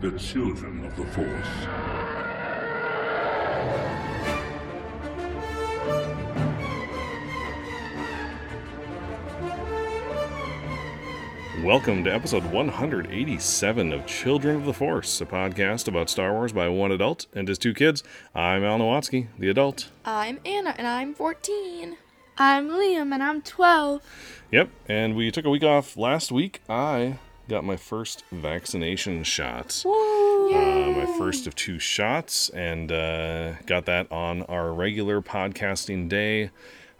the children of the Force. Welcome to episode 187 of Children of the Force, a podcast about Star Wars by one adult and his two kids. I'm Al Nowatzki, the adult. I'm Anna and I'm 14. I'm Liam and I'm 12. Yep, and we took a week off last week. I got my first vaccination shot. Uh, my first of two shots, and uh, got that on our regular podcasting day.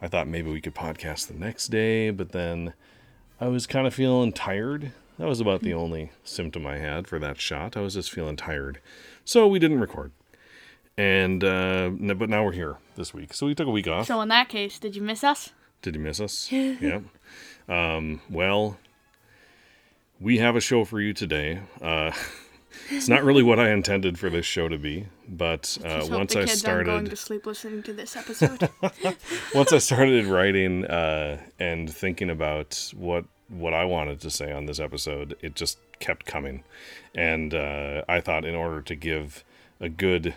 I thought maybe we could podcast the next day, but then I was kind of feeling tired. That was about the only symptom I had for that shot. I was just feeling tired. So we didn't record. And, uh, n- but now we're here this week. So we took a week off. So in that case, did you miss us? Did you miss us? yeah. Um, well, we have a show for you today. Uh, it's not really what I intended for this show to be, but uh, once I kids going started, to sleep listening to this episode. once I started writing uh, and thinking about what what I wanted to say on this episode, it just kept coming, and uh, I thought in order to give a good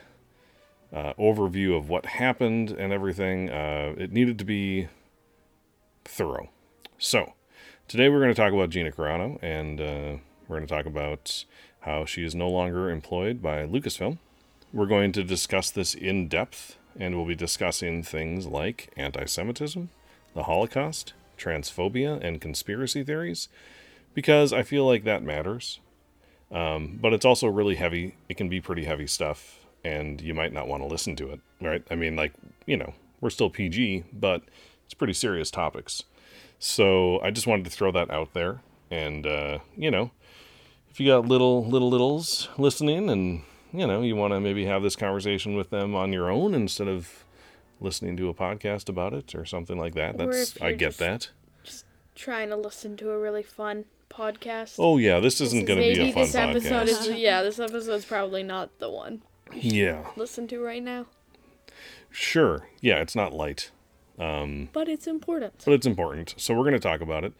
uh, overview of what happened and everything, uh, it needed to be thorough. So today we're going to talk about Gina Carano, and uh, we're going to talk about how she is no longer employed by Lucasfilm. We're going to discuss this in depth, and we'll be discussing things like anti Semitism, the Holocaust, transphobia, and conspiracy theories, because I feel like that matters. Um, but it's also really heavy. It can be pretty heavy stuff, and you might not want to listen to it, right? I mean, like, you know, we're still PG, but it's pretty serious topics. So I just wanted to throw that out there. And, uh, you know, if you got little, little, littles listening and, you know, you want to maybe have this conversation with them on your own instead of listening to a podcast about it or something like that, that's, I get just- that. Just trying to listen to a really fun podcast. Oh, yeah, this isn't going to be a fun this episode podcast. is yeah, this episode's probably not the one Yeah, listen to right now, sure. Yeah, it's not light. But it's important. but it's important. So we're going to talk about it.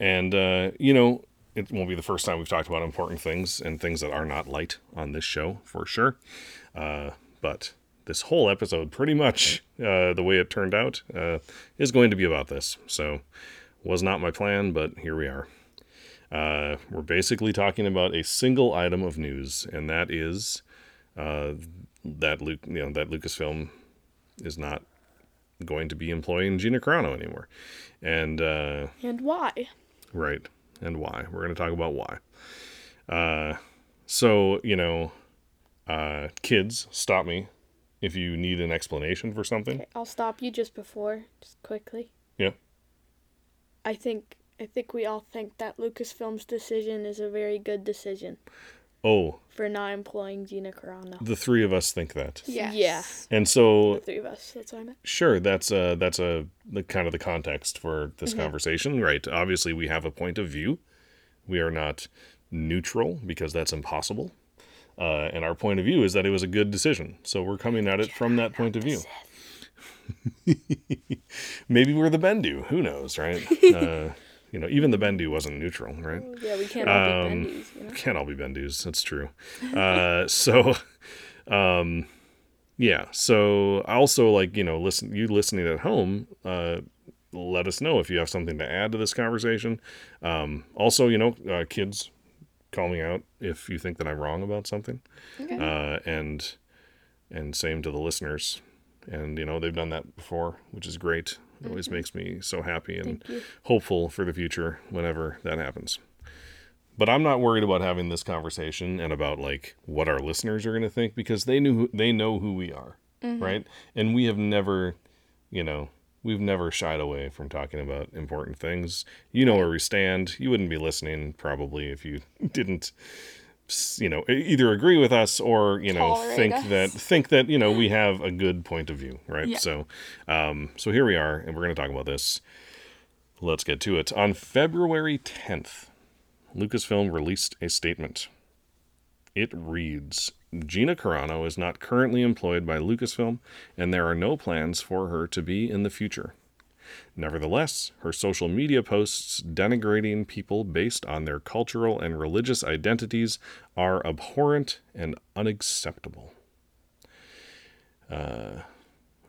And, uh, you know, it won't be the first time we've talked about important things and things that are not light on this show, for sure. Uh, but this whole episode, pretty much uh, the way it turned out, uh, is going to be about this. So, was not my plan, but here we are. Uh, we're basically talking about a single item of news, and that is uh, that Luke, you know, that Lucasfilm is not going to be employing Gina Carano anymore. And uh, And why? right, and why? We're going to talk about why. Uh, so you know, uh, kids, stop me if you need an explanation for something. Okay, I'll stop you just before, just quickly. Yeah. I think I think we all think that Lucasfilm's decision is a very good decision Oh, for not employing Gina Carano. the three of us think that, Yes. Yeah, and so the three of us. That's what I meant. Sure, that's uh that's a the kind of the context for this conversation, right? Obviously, we have a point of view. We are not neutral because that's impossible. Uh, and our point of view is that it was a good decision. So we're coming at it from that point of view. Maybe we're the Bendu. Who knows, right? uh, you know, even the Bendu wasn't neutral, right? Yeah, we can't all Um, be bendies, you know. Can't all be Bendus. That's true. Uh, so, um, yeah. So also like you know, listen, you listening at home, uh, let us know if you have something to add to this conversation. Um, also, you know, uh, kids, call me out if you think that I'm wrong about something. Okay. Uh, and and same to the listeners. And you know, they've done that before, which is great. It always mm-hmm. makes me so happy and hopeful for the future whenever that happens. But I'm not worried about having this conversation and about like what our listeners are going to think because they knew they know who we are, mm-hmm. right? And we have never, you know, we've never shied away from talking about important things. You know where we stand. You wouldn't be listening probably if you didn't you know either agree with us or you know Tolerate think us. that think that you know we have a good point of view right Yeah. so um so here we are and we're going to talk about this let's get to it on february 10th lucasfilm released a statement it reads Gina Carano is not currently employed by Lucasfilm, and there are no plans for her to be in the future. Nevertheless, her social media posts denigrating people based on their cultural and religious identities are abhorrent and unacceptable. Uh,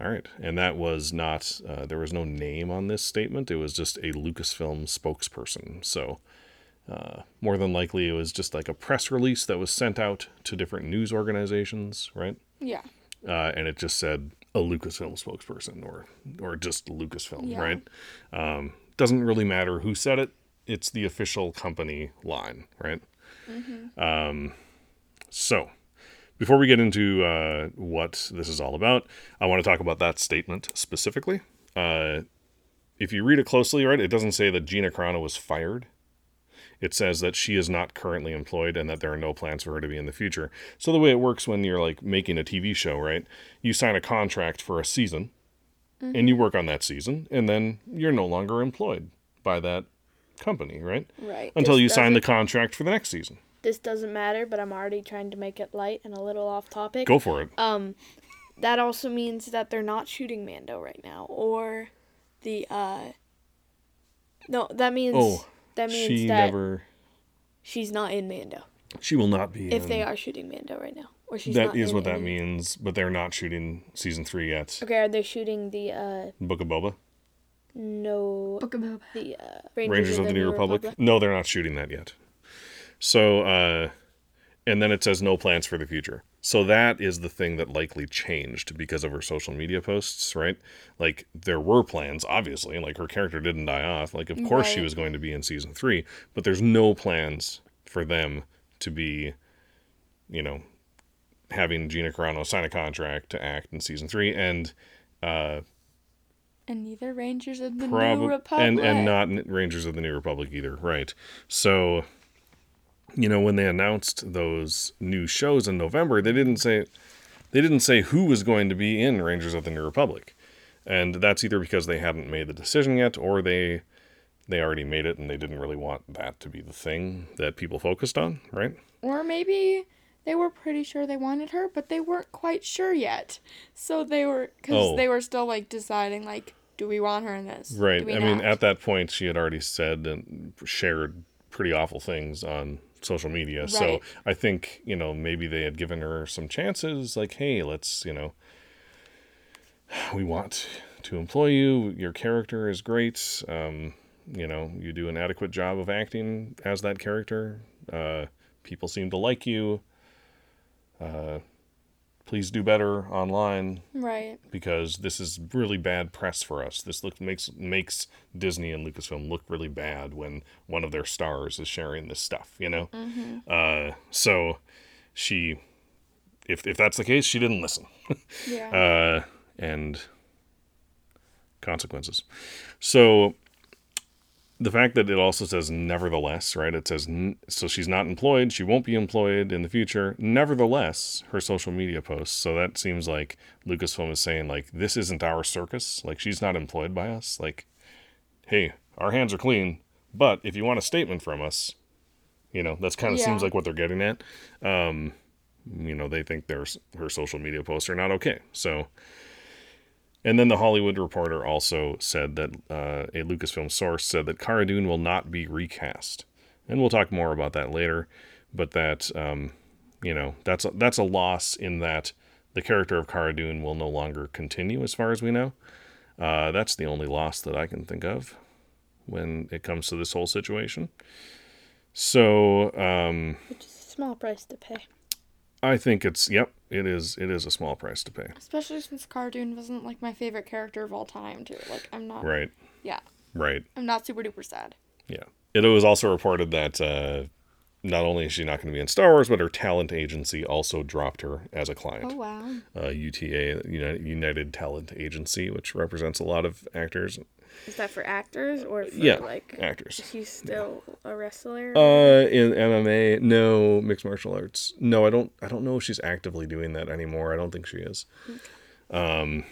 all right, and that was not. Uh, there was no name on this statement. It was just a Lucasfilm spokesperson. So, uh, more than likely, it was just like a press release that was sent out to different news organizations, right? Yeah. uh, and it just said a Lucasfilm spokesperson or or just Lucasfilm, Yeah. right? Um, doesn't really matter who said it. It's the official company line, right? Um, so, before we get into uh, what this is all about, I want to talk about that statement specifically. Uh, if you read it closely, right, it doesn't say that Gina Carano was fired. It says that she is not currently employed and that there are no plans for her to be in the future. So the way it works when you're like making a TV show, right? You sign a contract for a season and you work on that season and then you're no longer employed by that company, right? Right. Until This you sign the contract for the next season. This doesn't matter, but I'm already trying to make it light and a little off topic. Go for it. Um, that also means that they're not shooting Mando right now, or the uh. No, that means Oh, that means she that never she's not in Mando. she will not be If in- they are shooting Mando right now, or she's That not is in what that any- means, but they're not shooting season 3 yet. Okay, are they shooting the uh Book of Boba. no Book of Boba. the uh Rangers, of the, New Republic. No, they're not shooting that yet. So, uh, and then it says no plans for the future. So that is the thing that likely changed because of her social media posts, right? Like there were plans, obviously. Like her character didn't die off. Like of course she was going to be in season three, but there's no plans for them to be, you know, having Gina Carano sign a contract to act in season three, and uh, And neither Rangers of the New Republic. and and not Rangers of the New Republic either, right? So, you know, when they announced those new shows in November, they didn't say they didn't say who was going to be in Rangers of the New Republic, and that's either because they hadn't made the decision yet, or they they already made it and they didn't really want that to be the thing that people focused on, right? Or maybe they were pretty sure they wanted her, but they weren't quite sure yet. So they were, because Oh. they were still like deciding, like, do we want her in this? Right. I mean, at that point, she had already said and shared pretty awful things on social media. So I think, you know, maybe they had given her some chances like, hey, let's, you know, we want to employ you. Your character is great. Um, you know, you do an adequate job of acting as that character. Uh, people seem to like you. Uh, please do better online right. because this is really bad press for us. This look makes makes Disney and Lucasfilm look really bad when one of their stars is sharing this stuff, you know. Uh, so she, if if that's the case, she didn't listen, Yeah. uh, and consequences. So the fact that it also says nevertheless, right? It says n- so she's not employed. She won't be employed in the future. Nevertheless, her social media posts. So that seems like Lucasfilm is saying like this isn't our circus. Like she's not employed by us. Like, hey, our hands are clean. But if you want a statement from us, you know that's kind of Yeah. seems like what they're getting at. Um, you know they think their her social media posts are not okay. So. And then the Hollywood Reporter also said that uh, a Lucasfilm source said that Cara Dune will not be recast, and we'll talk more about that later. But that um, you know that's a, that's a loss in that the character of Cara Dune will no longer continue, as far as we know. Uh, that's the only loss that I can think of when it comes to this whole situation. So um, Which is a small price to pay. I think it's yep, it is it is a small price to pay. Especially since Cara Dune wasn't like my favorite character of all time, too. Like, I'm not. Right, Yeah. right. I'm not super duper sad. Yeah. It was also reported that uh, not only is she not going to be in Star Wars, but her talent agency also dropped her as a client. Oh, wow. Uh, UTA, United, United Talent Agency, which represents a lot of actors. Is that for actors or for Yeah, like? actors. Is she still a wrestler? Uh, in MMA, no mixed martial arts. No, I don't. I don't know if she's actively doing that anymore. I don't think she is. Um.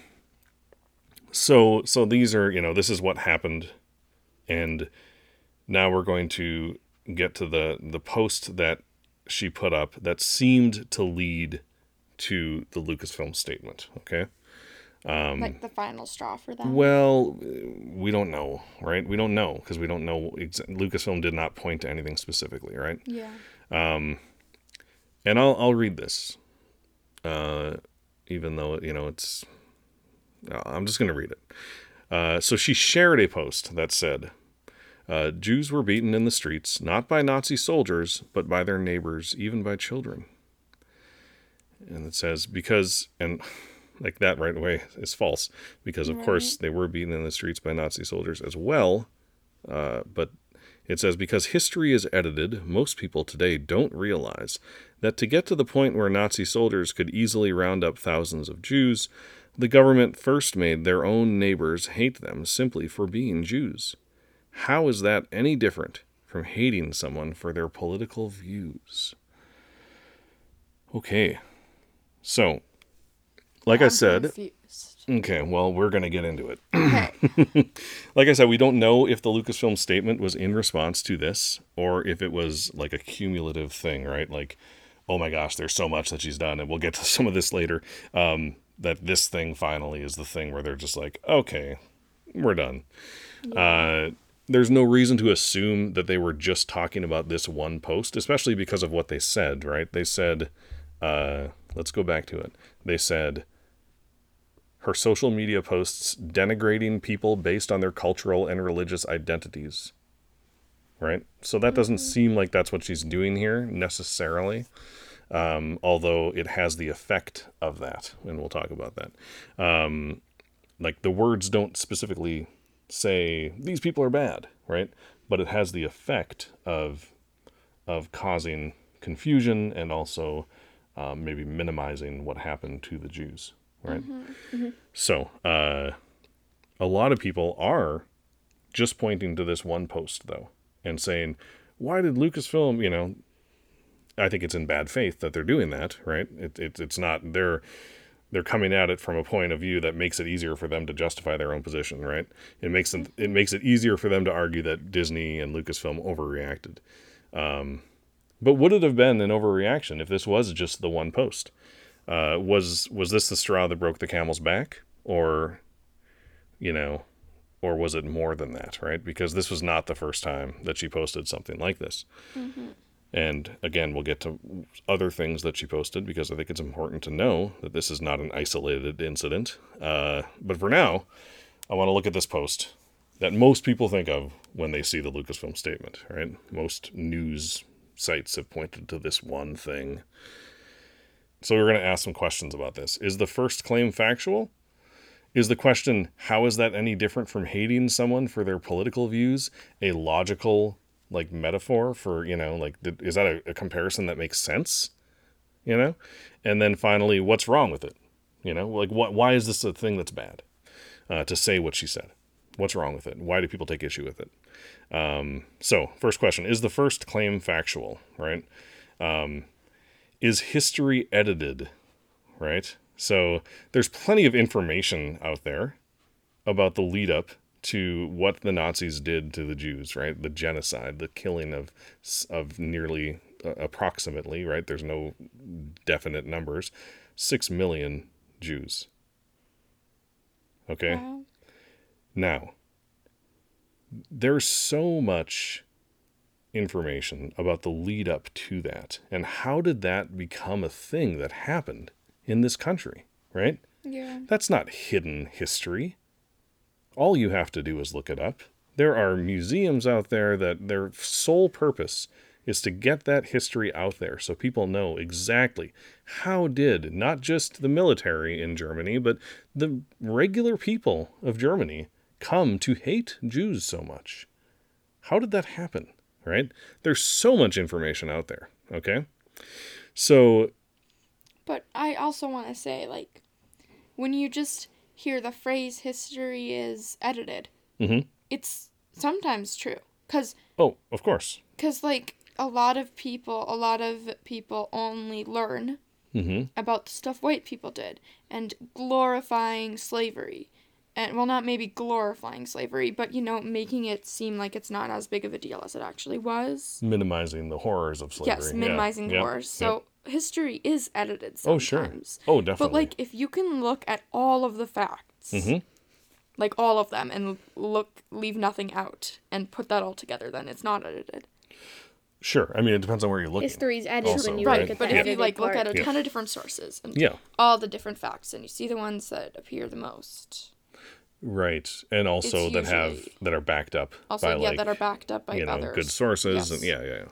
So, so these are you know this is what happened, and now we're going to get to the the post that she put up that seemed to lead to the Lucasfilm statement. Okay. Like the final straw for them. Well, we don't know, right? We don't know because we don't know. Lucasfilm did not point to anything specifically, right? yeah. Um, and I'll I'll read this, uh, even though you know it's. uh, I'm just going to read it. Uh, so she shared a post that said, uh, "Jews were beaten in the streets not by Nazi soldiers, but by their neighbors, even by children." And it says because and. Like that right away is false because of course they were beaten in the streets by Nazi soldiers as well, uh, but it says, because history is edited, most people today don't realize that to get to the point where Nazi soldiers could easily round up thousands of Jews, the government first made their own neighbors hate them simply for being Jews. How is that any different from hating someone for their political views? Okay. So, like I I'm said, confused. okay, well, we're going to get into it. Okay. like I said, we don't know if the Lucasfilm statement was in response to this or if it was like a cumulative thing, right? Like, oh my gosh, there's so much that she's done, and we'll get to some of this later. Um, that this thing finally is the thing where they're just like, okay, we're done. Uh, there's no reason to assume that they were just talking about this one post, especially because of what they said, right? They said, uh, let's go back to it. They said, her social media posts denigrating people based on their cultural and religious identities. Right? So that doesn't seem like that's what she's doing here necessarily, um, although it has the effect of that, and we'll talk about that. Um, like the words don't specifically say these people are bad, right? But it has the effect of of causing confusion and also um, maybe minimizing what happened to the Jews, right? So, uh, a lot of people are just pointing to this one post, though, and saying, why did Lucasfilm, you know, I think it's in bad faith that they're doing that, right? It, it, it's not, they're, they're coming at it from a point of view that makes it easier for them to justify their own position, right? It makes them, it makes it easier for them to argue that Disney and Lucasfilm overreacted. Um, but would it have been an overreaction if this was just the one post? Uh, was was this the straw that broke the camel's back, or, you know, or was it more than that? Right? Because this was not the first time that she posted something like this. And again, we'll get to other things that she posted because I think it's important to know that this is not an isolated incident. Uh, but for now, I want to look at this post that most people think of when they see the Lucasfilm statement, right? Most news sites have pointed to this one thing. So we're going to ask some questions about this. Is the first claim factual? Is the question, how is that any different from hating someone for their political views, a logical like metaphor for, you know, like th- is that a, a comparison that makes sense? You know? And then finally, what's wrong with it? You know, like what why is this a thing that's bad? Uh, to say what she said. What's wrong with it? Why do people take issue with it? Um, so, first question Is the first claim factual, right? Um, is history edited, right? So, there's plenty of information out there about the lead up to what the Nazis did to the Jews, right? The genocide, the killing of of nearly uh, approximately, right? There's no definite numbers, 6 million Jews. Okay? Wow. Now, there's so much information about the lead up to that. And how did that become a thing that happened in this country, right? Yeah. That's not hidden history. All you have to do is look it up. There are museums out there that their sole purpose is to get that history out there so people know exactly how did not just the military in Germany, but the regular people of Germany come to hate Jews so much. How did that happen? Right? There's so much information out there. Okay? So But I also want to say, like, when you just hear the phrase history is edited, Mhm. it's sometimes true. Because, oh, of course. cause, like, a lot of people, a lot of people only learn Mhm. about the stuff white people did and glorifying slavery. And, well, not maybe glorifying slavery, but, you know, making it seem like it's not as big of a deal as it actually was. Minimizing the horrors of slavery. Yes, Yeah. minimizing Yep. horrors. So history is edited Oh, sure. Oh, definitely. But like if you can look at all of the facts, Mhm. like all of them, and look leave nothing out and put that all together, then it's not edited. Sure. I mean, it depends on where you're looking. History's edited Also, when you right. look at But if you edited like look at a Yeah. ton of different sources and Yeah. all the different facts, and you see the ones that appear the most, Right. And also It's that have that are backed up also by yeah, like that are backed up by you know others. good sources and yeah, yeah, yeah.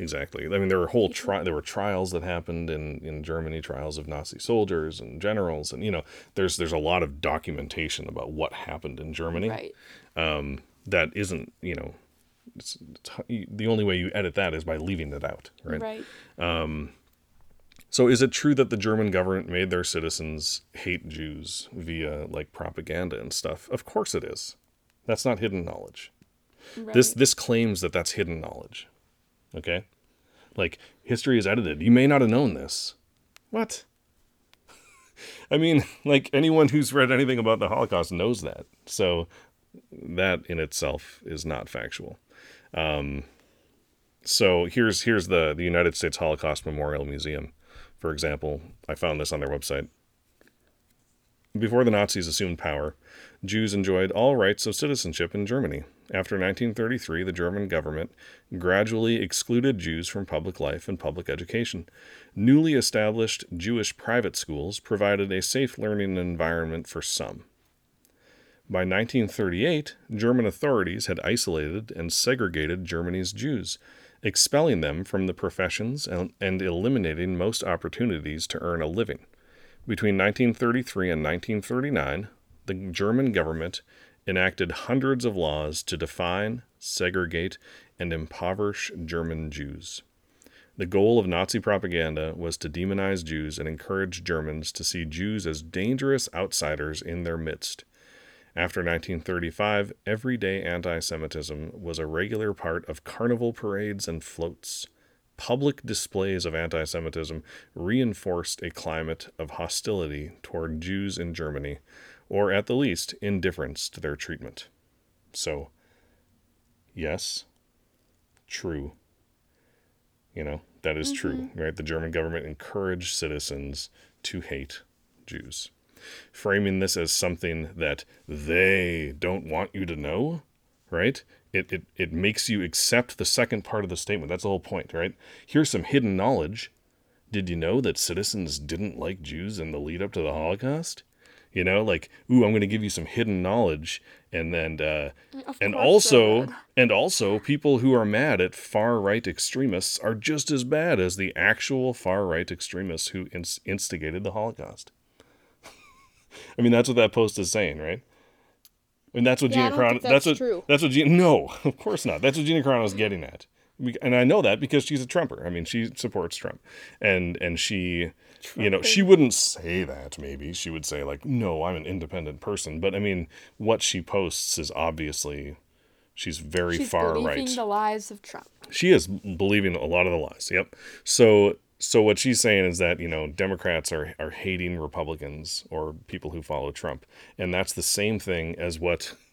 Exactly. I mean, there were whole tri- there were trials that happened in, in Germany, trials of Nazi soldiers and generals, and you know, there's there's a lot of documentation about what happened in Germany. Right. Um, that isn't, you know, it's, it's, the only way you edit that is by leaving it out, right? Right. Um, So, is it true that the German government made their citizens hate Jews via like propaganda and stuff? Of course it is. That's not hidden knowledge. right. This this claims that that's hidden knowledge. Okay? Like history is edited. You may not have known this. What? I mean, like anyone who's read anything about the Holocaust knows that. So that in itself is not factual. Um, so here's here's the the United States Holocaust Memorial Museum, for example. I found this on their website. Before the Nazis assumed power, Jews enjoyed all rights of citizenship in Germany. After 1933, the German government gradually excluded Jews from public life and public education. Newly established Jewish private schools provided a safe learning environment for some. By 1938, German authorities had isolated and segregated Germany's Jews, expelling them from the professions and, and eliminating most opportunities to earn a living. Between 1933 and 1939, the German government enacted hundreds of laws to define, segregate, and impoverish German Jews. The goal of Nazi propaganda was to demonize Jews and encourage Germans to see Jews as dangerous outsiders in their midst. After 1935, everyday anti Semitism was a regular part of carnival parades and floats. Public displays of anti Semitism reinforced a climate of hostility toward Jews in Germany, or at the least, indifference to their treatment. So, yes, true. You know, that is true, mm-hmm. right? The German government encouraged citizens to hate Jews framing this as something that they don't want you to know, right? It, it, it makes you accept the second part of the statement. That's the whole point, right? Here's some hidden knowledge. Did you know that citizens didn't like Jews in the lead up to the Holocaust? You know, like, ooh, I'm going to give you some hidden knowledge, and then, uh, and also, and also, people who are mad at far right extremists are just as bad as the actual far right extremists who ins- instigated the Holocaust. I mean, that's what that post is saying, right? And that's what Yeah, Gina Carano. That's, that's what. true. That's what Gina. No, of course not. That's what Gina Carano is getting at, and I know that because she's a Trumper. I mean, she supports Trump, and and she, you know, she wouldn't say that. Maybe she would say like, "No, I'm an independent person." But I mean, what she posts is obviously, she's very She's far believing right the lies of Trump. she is believing a lot of the lies. Yep. So so what she's saying is that you know Democrats are are hating Republicans or people who follow Trump, and that's the same thing as what.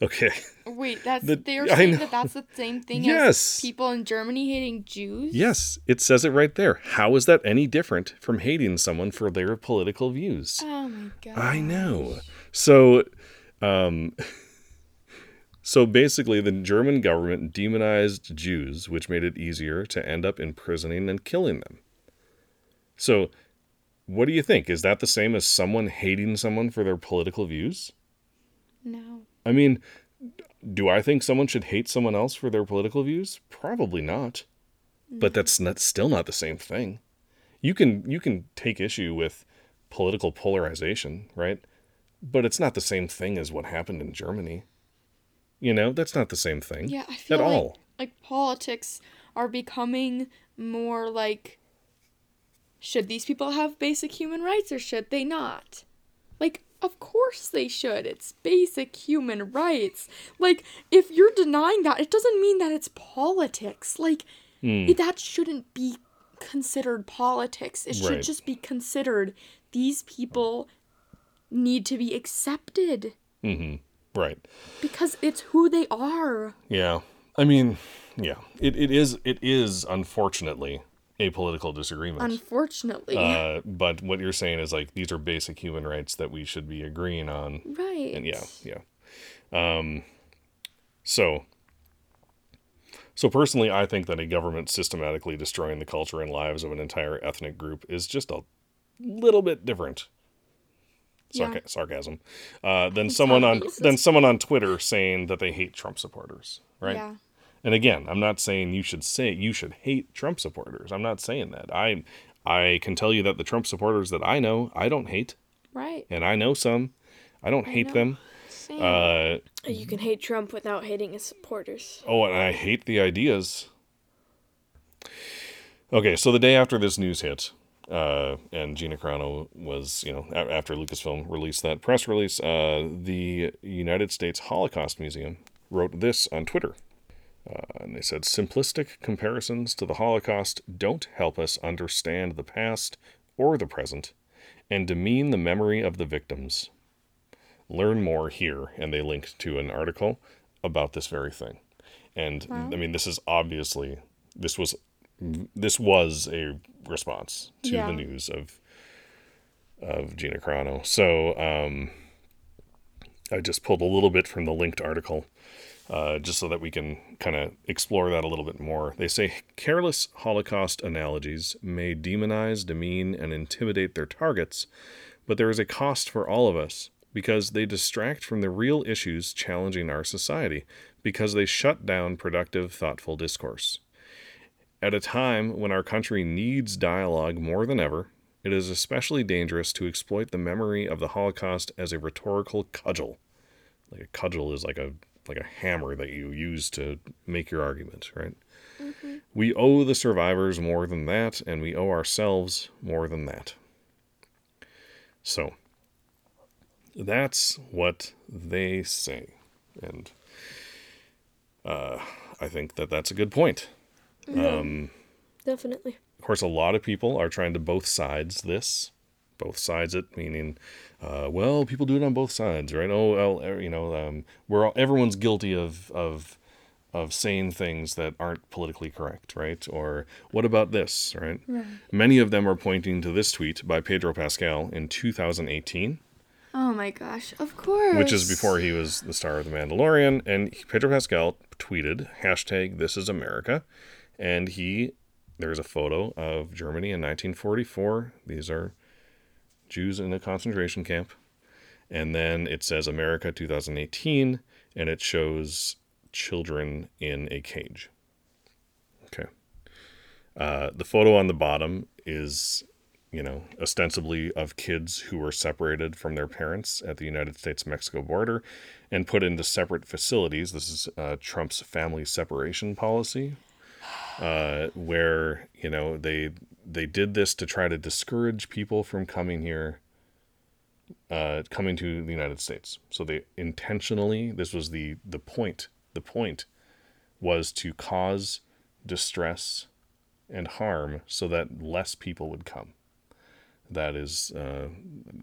Okay. Wait, that's The- they're saying that that's the same thing Yes. as people in Germany hating Jews. Yes, it says it right there. How is that any different from hating someone for their political views? Oh my god. I know. So, um, so basically, the German government demonized Jews, which made it easier to end up imprisoning and killing them. So, what do you think? Is that the same as someone hating someone for their political views? No. I mean, do I think someone should hate someone else for their political views? Probably not. But mm. that's not still not the same thing. You can you can take issue with political polarization, right? But it's not the same thing as what happened in Germany. You know, that's not the same thing. Yeah, I feel at like all. like politics are becoming more like should these people have basic human rights or should they not? Like of course they should. It's basic human rights. Like if you're denying that, it doesn't mean that it's politics. Like hmm. it- that shouldn't be considered politics. It should Right. just be considered these people need to be accepted mm-hmm. Right. because it's who they are. Yeah. I mean, yeah. It, it is it is unfortunately a political disagreement. Unfortunately. Uh, but what you're saying is like these are basic human rights that we should be agreeing on. right. And yeah, yeah. Um, so, so personally, I think that a government systematically destroying the culture and lives of an entire ethnic group is just a little bit different. Sarca- Yeah. Sarcasm. Uh, than someone on racist. than someone on Twitter saying that they hate Trump supporters, right? Yeah. And again, I'm not saying you should say you should hate Trump supporters. I'm not saying that. I I can tell you that the Trump supporters that I know, I don't hate, Right. and I know some. I don't hate know. them. Same. Uh, You can hate Trump without hating his supporters. oh, and I hate the ideas. Okay, so the day after this news hit, uh, and Gina Carano was, you know, a- after Lucasfilm released that press release, uh, the United States Holocaust Museum wrote this on Twitter. Uh, and they said simplistic comparisons to the Holocaust don't help us understand the past or the present and demean the memory of the victims. Learn more here. And they linked to an article about this very thing. And I mean, this is obviously, this was, this was a response to Yeah. the news of, of Gina Carano. So, um, I just pulled a little bit from the linked article uh, just so that we can kind of explore that a little bit more. They say careless Holocaust analogies may demonize, demean, and intimidate their targets, but there is a cost for all of us because they distract from the real issues challenging our society, because they shut down productive, thoughtful discourse. At a time when our country needs dialogue more than ever, it is especially dangerous to exploit the memory of the Holocaust as a rhetorical cudgel. Like a cudgel is like a like a hammer that you use to make your argument, right? We owe the survivors more than that, and we owe ourselves more than that. So, that's what they say. And uh, I think that that's a good point. Definitely. Of course, a lot of people are trying to both sides this. Both sides it, meaning, uh, well, people do it on both sides, right? Oh, well, er, you know, um, we're all, everyone's guilty of of of saying things that aren't politically correct, right? Or what about this, right? Many of them are pointing to this tweet by Pedro Pascal in 2018 oh my gosh. Of course. which is before he was the star of The Mandalorian. And Pedro Pascal tweeted hashtag This is America, and he there's a photo of Germany in 1944. These are Jews in a concentration camp, and then it says America 2018, and it shows children in a cage. Okay. Uh, the photo on the bottom is you know, ostensibly of kids who were separated from their parents at the United States Mexico border and put into separate facilities. This is uh, Trump's family separation policy, uh, where you know they they did this to try to discourage people from coming here, uh, coming to the United States. So they intentionally this was the the point. The point was to cause distress and harm so that less people would come. That is uh,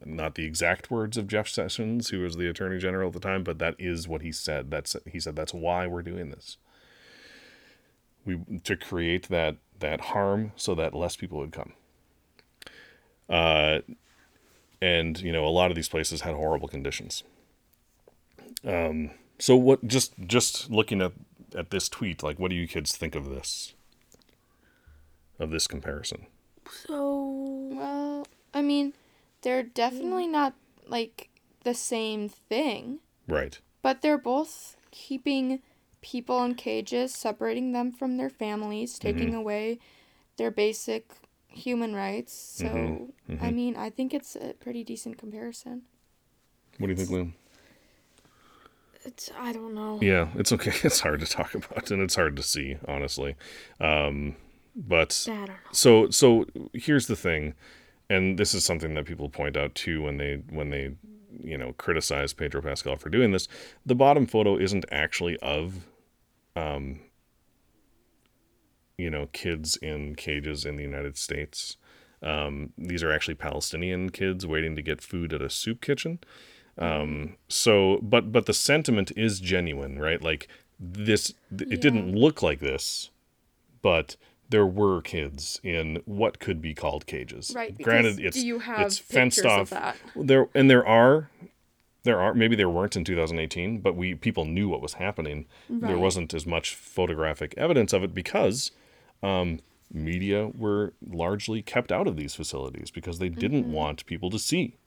not the exact words of Jeff Sessions, who was the Attorney General at the time, but that is what he said. That's he said that's why we're doing this. We to create that that harm so that less people would come. Uh, and you know a lot of these places had horrible conditions. Um, so what? Just just looking at at this tweet, like, what do you kids think of this? Of this comparison? So Well, I mean, they're definitely not like the same thing, Right. but they're both keeping people in cages, separating them from their families, mm-hmm. taking away their basic human rights. So, mm-hmm. Mm-hmm. I mean, I think it's a pretty decent comparison. What do you think, Liam? it's I don't know. Yeah, it's okay. It's hard to talk about and it's hard to see, honestly. Um, but I don't know. so so here's the thing, and this is something that people point out too when they when they you know criticize Pedro Pascal for doing this. The bottom photo isn't actually of, um, you know, kids in cages in the United States. Um, these are actually Palestinian kids waiting to get food at a soup kitchen. Um, so, but but the sentiment is genuine, right? Like this, th- it didn't look like this, but there were kids in what could be called cages. Right, Granted, it's do you have it's fenced off. of that? There and there are, there are maybe there weren't in 2018, but we people knew what was happening. There wasn't as much photographic evidence of it because um, media were largely kept out of these facilities because they didn't Mm-hmm. want people to see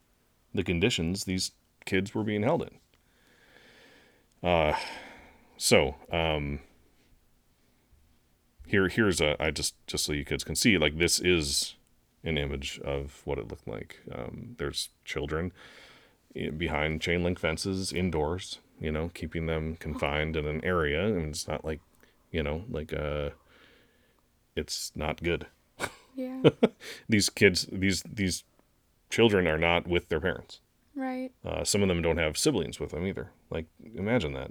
the conditions these kids were being held in. Uh, so um, here here's a I just just so you kids can see like this is an image of what it looked like. Um, there's children behind chain link fences indoors, you know, keeping them confined in an area. I mean, it's not like, you know, like uh, it's not good. Yeah. These kids, these these children are not with their parents. right. Uh, some of them don't have siblings with them either. Like, imagine that.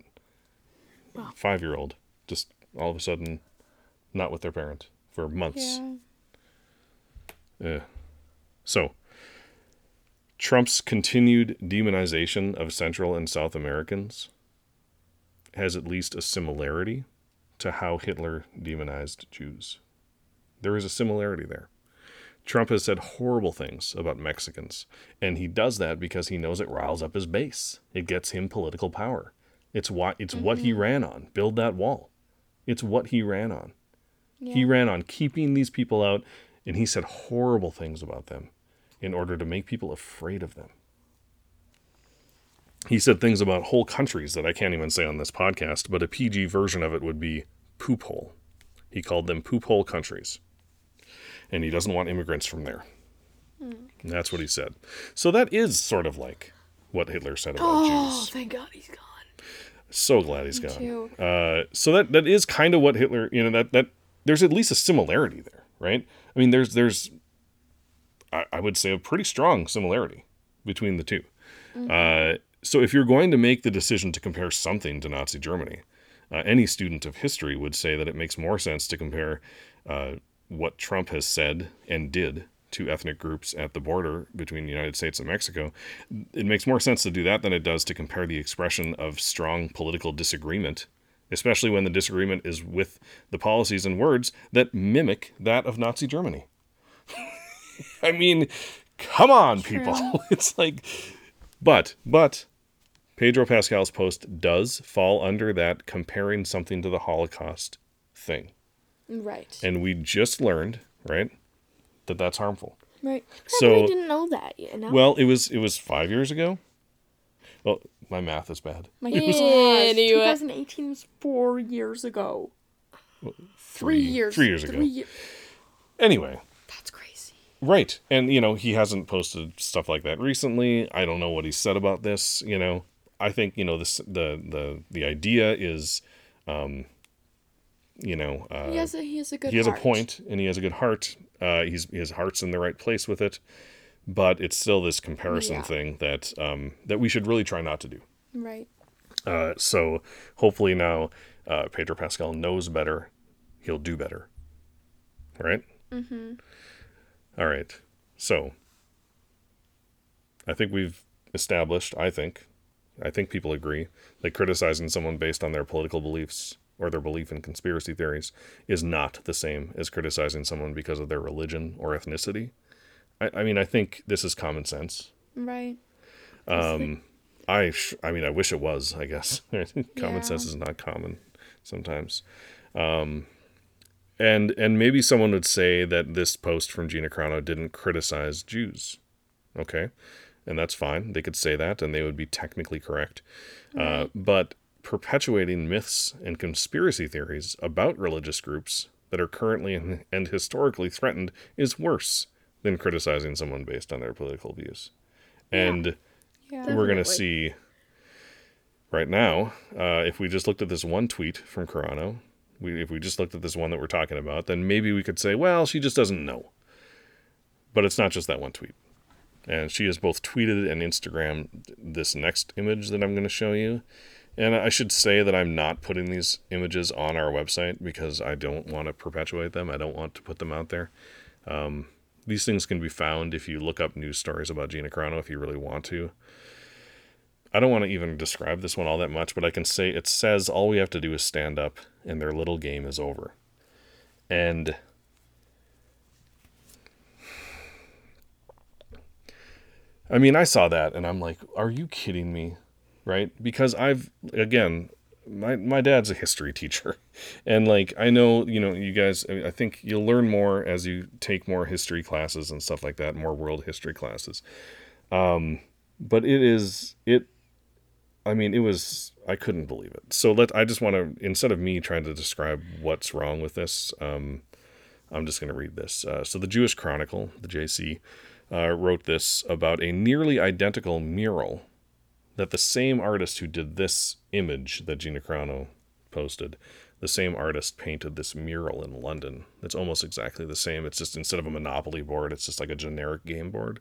Five year old, just all of a sudden, not with their parent for months. Yeah. Yeah. So, Trump's continued demonization of Central and South Americans has at least a similarity to how Hitler demonized Jews. There is a similarity there. Trump has said horrible things about Mexicans, and he does that because he knows it riles up his base. It gets him political power. It's why it's what he mm-hmm. ran on. Build that wall. It's what he ran on. He ran on keeping these people out, and he said horrible things about them in order to make people afraid of them. He said things about whole countries that I can't even say on this podcast, but a PG version of it would be poop hole. He called them poop hole countries. And he doesn't want immigrants from there. And that's what he said. So that is sort of like what Hitler said about Oh, Jews. Oh, thank God he's gone. So glad he's gone. too. Uh, so that that is kind of what Hitler, you know, that that there's at least a similarity there, right? I mean, there's there's, I, I would say a pretty strong similarity between the 2 Uh, so if you're going to make the decision to compare something to Nazi Germany, uh, any student of history would say that it makes more sense to compare uh, what Trump has said and did to ethnic groups at the border between the United States and Mexico. It makes more sense to do that than it does to compare the expression of strong political disagreement, especially when the disagreement is with the policies and words that mimic that of Nazi Germany. I mean, come on, people. it's like, but, but, Pedro Pascal's post does fall under that comparing something to the Holocaust thing. Right. And we just learned, right, that that's harmful. Right. So, So, I didn't know that yet. No? well, it was it was five years ago. Well, my math is bad. My It gosh, was- 2018 was four years ago. Three years. Three years ago. Three ye- Anyway, That's crazy. Right, and you know he hasn't posted stuff like that recently. I don't know what he said about this. You know, I think you know this the the the idea is, um, you know, uh, He has a he has a good. he has heart. a point and he has a good heart. Uh, he's his heart's in the right place with it, but it's still this comparison Yeah. thing that um, that we should really try not to do. Right. Uh, so hopefully now uh, Pedro Pascal knows better. He'll do better. Right. Mm-hmm. All right. So I think we've established. I think, I think people agree that criticizing someone based on their political beliefs or their belief in conspiracy theories is not the same as criticizing someone because of their religion or ethnicity. I, I mean, I think this is common sense. Right. Um, I, sh- I mean, I wish it was. I guess common Yeah. sense is not common sometimes. Um, and and maybe someone would say that this post from Gina Carano didn't criticize Jews. Okay, and that's fine. They could say that, and they would be technically correct. Uh, but perpetuating myths and conspiracy theories about religious groups that are currently and, and historically threatened is worse than criticizing someone based on their political views. And Yeah. we're going to see right now, uh, if we just looked at this one tweet from Carano, we, if we just looked at this one that we're talking about, then maybe we could say, well, she just doesn't know. But it's not just that one tweet. And she has both tweeted and Instagrammed this next image that I'm going to show you. And I should say that I'm not putting these images on our website because I don't want to perpetuate them. I don't want to put them out there. Um, these things can be found if you look up news stories about Gina Carano if you really want to. I don't want to even describe this one all that much, but I can say it says all we have to do is stand up and their little game is over. And I mean, I saw that and I'm like, are you kidding me? Right? Because I've, again, my, my dad's a history teacher. And like, I know, you know, you guys, I think you'll learn more as you take more history classes and stuff like that, more world history classes. Um, but it is, it, I mean, it was I couldn't believe it. So let I just want to instead of me trying to describe what's wrong with this, um, I'm just going to read this. Uh, so the Jewish Chronicle, the JC, uh, wrote this about a nearly identical mural that the same artist who did this image that Gina Carano posted, the same artist painted this mural in London. It's almost exactly the same. It's just instead of a Monopoly board, it's just like a generic game board.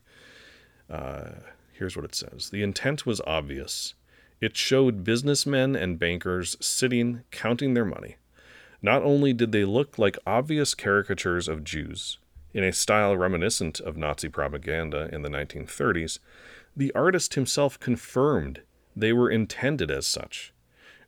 Uh, here's what it says The intent was obvious. It showed businessmen and bankers sitting, counting their money. Not only did they look like obvious caricatures of Jews, in a style reminiscent of Nazi propaganda in the 1930s, the artist himself confirmed they were intended as such,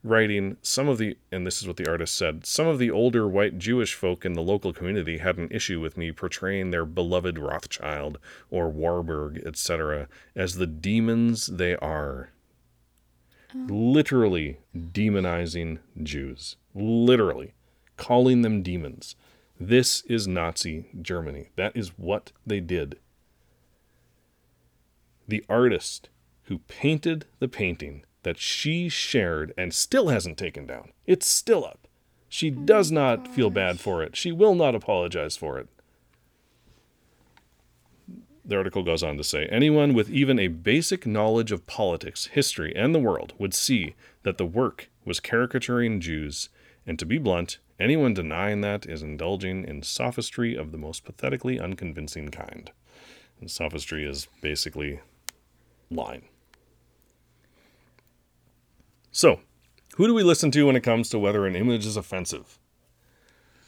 writing, Some of the, and this is what the artist said, some of the older white Jewish folk in the local community had an issue with me portraying their beloved Rothschild or Warburg, etc., as the demons they are. Literally demonizing Jews. Literally calling them demons. This is Nazi Germany. That is what they did. The artist who painted the painting that she shared and still hasn't taken down, it's still up. She oh does not feel bad for it. She will not apologize for it. The article goes on to say anyone with even a basic knowledge of politics, history, and the world would see that the work was caricaturing Jews, and to be blunt, anyone denying that is indulging in sophistry of the most pathetically unconvincing kind. And sophistry is basically lying. So, who do we listen to when it comes to whether an image is offensive?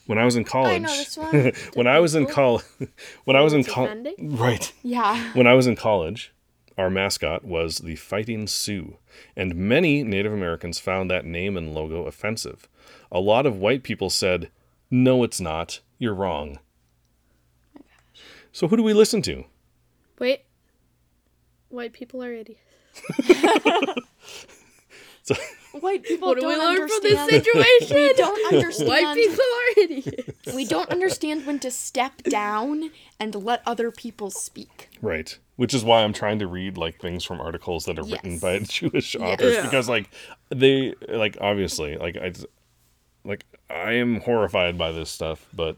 When I was in college, know this one. when I was in oh, college, when I was in college, right? Yeah. When I was in college, our mascot was the Fighting Sioux, and many Native Americans found that name and logo offensive. A lot of white people said, "No, it's not. You're wrong." So who do we listen to? Wait. White people are idiots. So, White people What do don't we learn from understand. this situation? We don't understand. White people are idiots. We don't understand when to step down and let other people speak. right, which is why I'm trying to read like things from articles that are written by Jewish authors Yeah. because like they like obviously like I like I am horrified by this stuff, but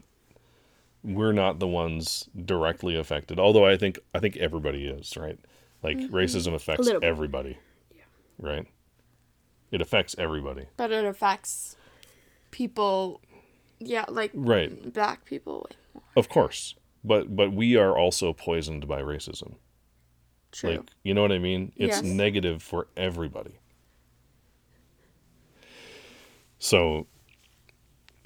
we're not the ones directly affected. Although I think I think everybody is, right? Like mm-hmm. racism affects little bit. everybody. Right? It affects everybody. But it affects people, yeah, like Right. black people. Of course. But but we are also poisoned by racism. True. Like, you know what I mean? It's Yes. negative for everybody. So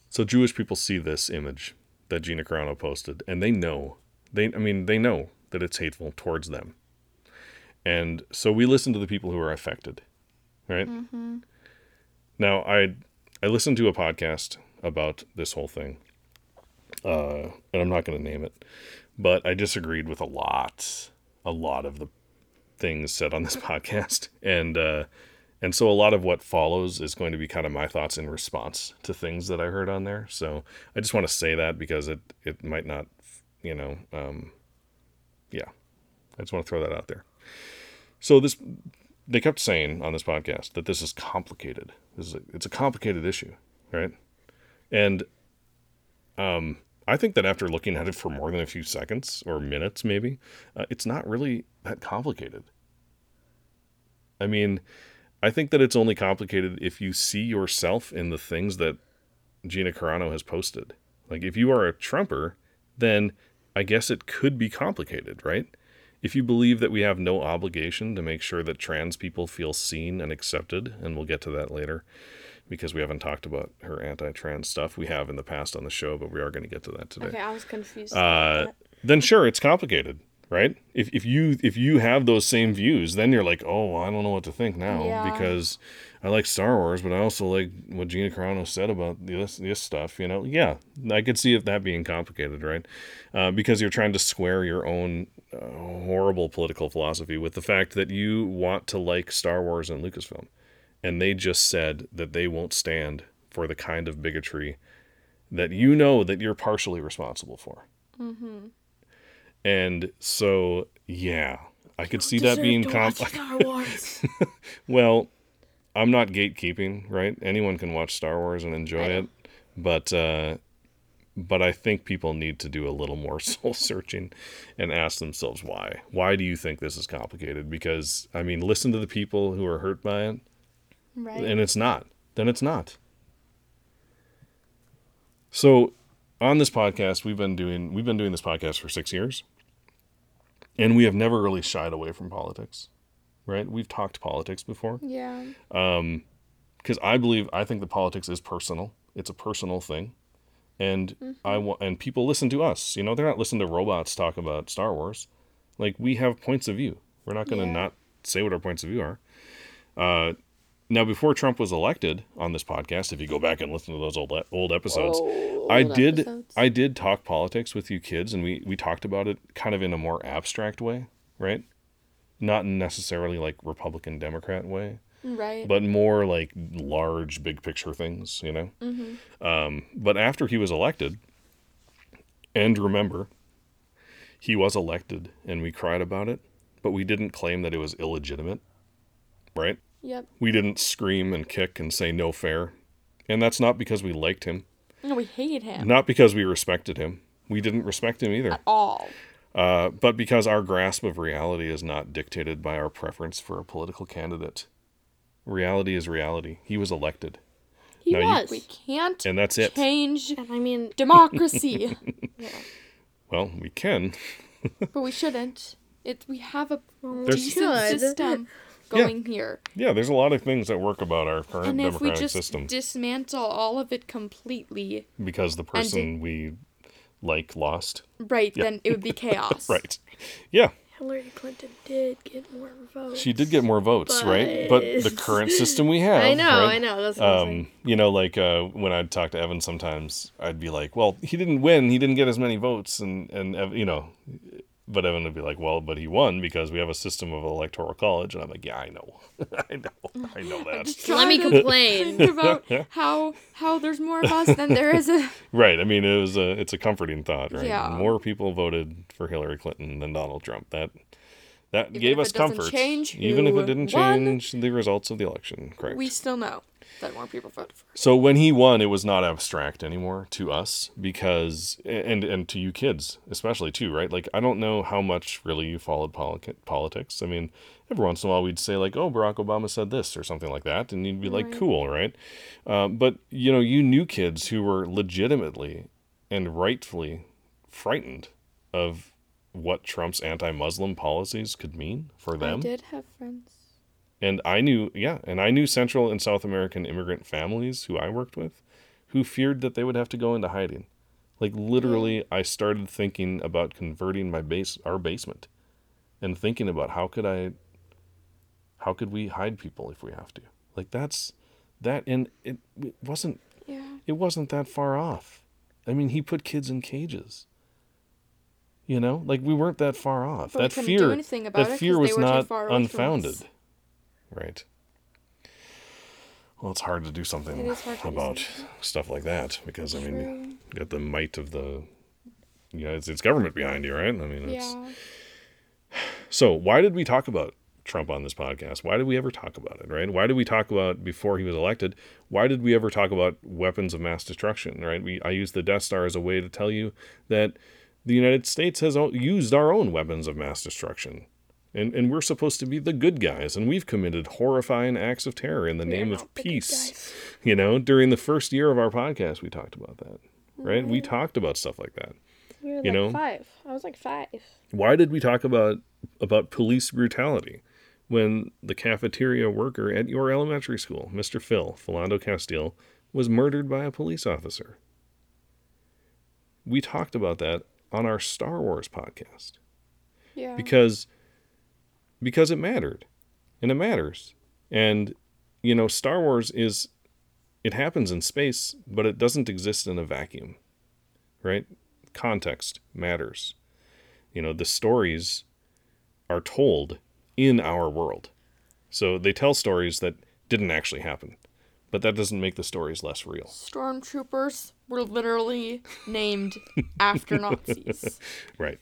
so Jewish people see this image that Gina Carano posted and they know. They I mean, they know that it's hateful towards them. And so we listen to the people who are affected. Right? Now, I I listened to a podcast about this whole thing. Uh, and I'm not going to name it, but I disagreed with a lot, a lot of the things said on this podcast, and uh, and so a lot of what follows is going to be kind of my thoughts in response to things that I heard on there. So I just want to say that because it it might not, you know, um, yeah, I just want to throw that out there. So this they kept saying on this podcast that this is complicated. This is a, it's a complicated issue, right? And um, I think that after looking at it for more than a few seconds or minutes, maybe, uh, it's not really that complicated. I mean, I think that it's only complicated if you see yourself in the things that Gina Carano has posted. Like, if you are a Trumper, then I guess it could be complicated, right? If you believe that we have no obligation to make sure that trans people feel seen and accepted, and we'll get to that later because we haven't talked about her anti trans stuff. We have in the past on the show, but we are going to get to that today Okay, I was confused. uh, then sure, it's complicated, right? If if you if you have those same views, then you're like, oh, I don't know what to think now Yeah. because I like Star Wars, but I also like what Gina Carano said about this this stuff. You know, yeah, I could see that being complicated, right? Uh, because you're trying to square your own uh, horrible political philosophy with the fact that you want to like Star Wars and Lucasfilm, and they just said that they won't stand for the kind of bigotry that you know that you're partially responsible for. And so, yeah, I could see that being complicated. Well, I'm not gatekeeping, right? Anyone can watch Star Wars and enjoy it, but uh, but I think people need to do a little more soul searching and ask themselves why. Why do you think this is complicated? Because I mean, listen to the people who are hurt by it, Right. and it's not. Then it's not. So, on this podcast, we've been doing we've been doing this podcast for six years, and we have never really shied away from politics, right? We've talked politics before yeah. because I believe I think the politics is personal. It's a personal thing, and I want and people listen to us. You know, they're not listening to robots talk about Star Wars. Like we have points of view. We're not going to Yeah. not say what our points of view are. Uh, now, before Trump was elected on this podcast, if you go back and listen to those old old episodes, I Old did episodes. I did talk politics with you kids, and we we talked about it kind of in a more abstract way, right? Not necessarily like Republican Democrat way Right. but more like large big picture things you know? Um, but after he was elected and remember he was elected and we cried about it but we didn't claim that it was illegitimate right? Yep. we didn't scream and kick and say no fair. And that's not because we liked him. No, we hate him. Not because we respected him. We didn't respect him either. At all. Uh, but because our grasp of reality is not dictated by our preference for a political candidate reality is reality he was elected He Now you- was. We can't and that's it change and I mean, democracy, yeah. well we can but we shouldn't. It we have a There's- decent should. system Yeah. going here, yeah there's a lot of things that work about our current and if we democratic just system dismantle all of it completely, because the person we like lost right, then it would be chaos. right yeah Hillary Clinton did get more votes. she did get more votes right but the current system we have I know, right? I know. That's what I'm um, you know, like uh, when I'd talk to Evan, sometimes I'd be like, "Well, he didn't win. He didn't get as many votes," and and you know, but Evan would be like, "Well, but he won because we have a system of electoral college," and I'm like, "Yeah, I know, I know, I know that." Just Let me complain. Think about how how there's more of us than there is a Right. I mean, it was a it's a comforting thought, right? Yeah. More people voted for Hillary Clinton than Donald Trump. That that Even gave if us it comfort, change even if it didn't won, change the results of the election. Correct. we still know that more people voted for. So when he won, it was not abstract anymore to us because, and and to you kids especially too, right? Like I don't know how much really you followed politics. I mean, every once in a while we'd say like, "Oh, Barack Obama said this" or something like that, and you'd be like, Right. "Cool, right?" Uh, but you know, you knew kids who were legitimately and rightfully frightened of what Trump's anti-Muslim policies could mean for them. I did have friends. And I knew, yeah, and I knew Central and South American immigrant families who I worked with who feared that they would have to go into hiding. Like literally, I started thinking about converting my base, our basement, and thinking about how could I, how could we hide people if we have to? Like that's that, and it, it wasn't Yeah. it wasn't that far off. I mean, he put kids in cages. You know, like we weren't that far off. But that fear, that fear was they were too not unfounded. Right. Well, it's hard to do something It is hard do about something. stuff like that because I mean, you got the might of the, you know, it's, government behind you, right? I mean, it's, Yeah. so why did we talk about Trump on this podcast? Why did we ever talk about it, right? Why did we talk about before he was elected? Why did we ever talk about weapons of mass destruction, right? We I used the Death Star as a way to tell you that the United States has used our own weapons of mass destruction. And, and we're supposed to be the good guys, and we've committed horrifying acts of terror in the name of peace. You know, during the first year of our podcast, we talked about that, right? We mm. talked about stuff like that. We were you like know? five. I was like five. Why did we talk about about police brutality when the cafeteria worker at your elementary school, Mr. Phil Philando Castile, was murdered by a police officer? We talked about that on our Star Wars podcast. Yeah. because because it mattered and it matters. And you know star wars is it happens in space but it doesn't exist in a vacuum right? Context matters. You know the stories are told in our world. So they tell stories that didn't actually happen but that doesn't make the stories less real. Stormtroopers were literally named after Nazis. Right.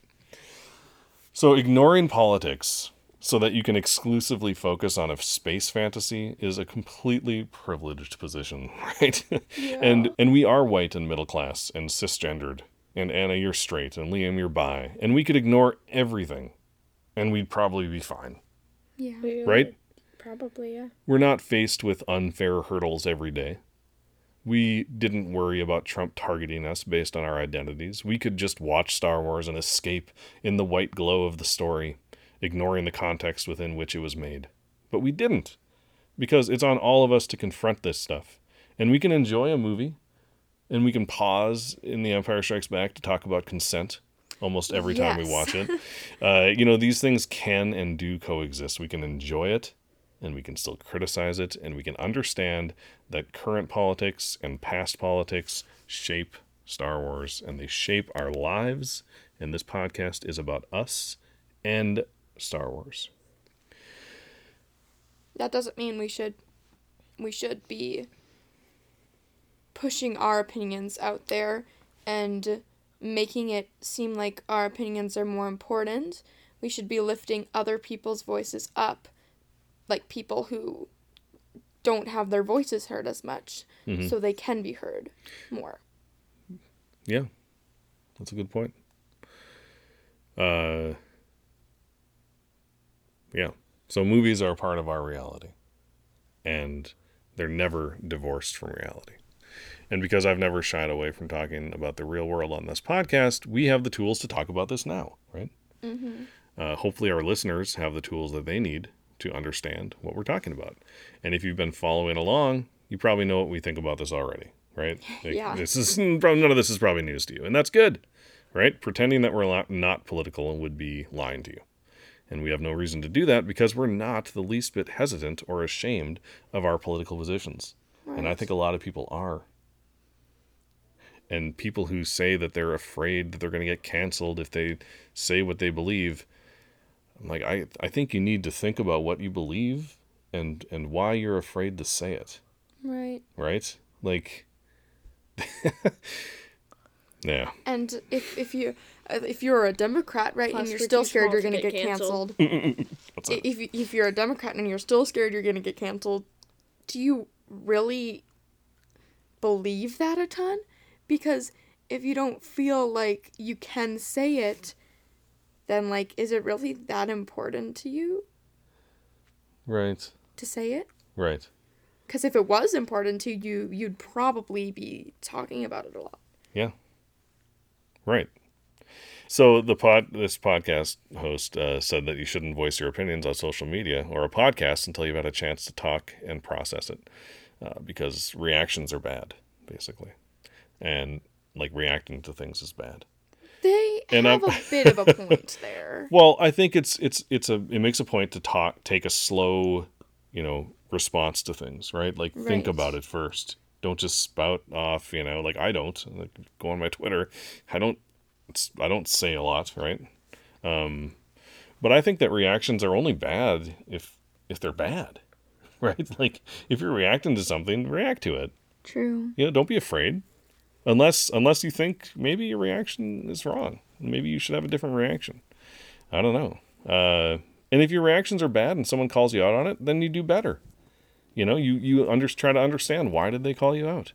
So ignoring politics so that you can exclusively focus on a space fantasy is a completely privileged position, right? and and we are white and middle class and cisgendered. And Anna, you're straight, and Liam, you're bi, and we could ignore everything, and we'd probably be fine, Yeah. We right? Probably, yeah. We're not faced with unfair hurdles every day. We didn't worry about Trump targeting us based on our identities. We could just watch Star Wars and escape in the white glow of the story, ignoring the context within which it was made. But we didn't, because it's on all of us to confront this stuff. And we can enjoy a movie, and we can pause in The Empire Strikes Back to talk about consent almost every time we watch it. Uh, you know, these things can and do coexist. We can enjoy it, and we can still criticize it, and we can understand that current politics and past politics shape Star Wars and they shape our lives. And this podcast is about us and Star Wars. That doesn't mean we should we should be pushing our opinions out there and making it seem like our opinions are more important. We should be lifting other people's voices up, like people who don't have their voices heard as much, so they can be heard more. Yeah, that's a good point. Uh, yeah. So movies are a part of our reality, and they're never divorced from reality. And because I've never shied away from talking about the real world on this podcast, we have the tools to talk about this now, right? Uh, hopefully, our listeners have the tools that they need to understand what we're talking about. And if you've been following along, you probably know what we think about this already, right? Like, Yeah. This is none of this is probably news to you, and that's good, right? Pretending that we're not- not political would be lying to you. And we have no reason to do that because we're not the least bit hesitant or ashamed of our political positions. And I think a lot of people are. And people who say that they're afraid that they're going to get canceled if they say what they believe, I'm like, I, I think you need to think about what you believe and, and why you're afraid to say it, Right. right? Like, yeah. And if if you Uh, if you're a Democrat, right, Plus, and you're still scared you're gonna get get canceled. canceled, What's i- up? if if you're a Democrat and you're still scared you're gonna get canceled, do you really believe that a ton? Because if you don't feel like you can say it, then like, is it really that important to you Right. to say it? Right. Because if it was important to you, you'd probably be talking about it a lot. Yeah. Right. So the pod, this podcast host uh, said that you shouldn't voice your opinions on social media or a podcast until you've had a chance to talk and process it, uh, because reactions are bad, basically, and like reacting to things is bad. They And have I'm- a bit of a point there. Well, I think it's it's it's a it makes a point to talk take a slow, you know, response to things, right? Like think about it first. Don't just spout off, you know, like I don't. Like go on my Twitter. I don't it's, I don't say a lot, right? Um but I think that reactions are only bad if if they're bad. Right? Like if you're reacting to something, react to it. True. You know, don't be afraid. Unless unless you think maybe your reaction is wrong. Maybe you should have a different reaction. I don't know. Uh, and if your reactions are bad and someone calls you out on it, then you do better. You know, you you under, try to understand why did they call you out.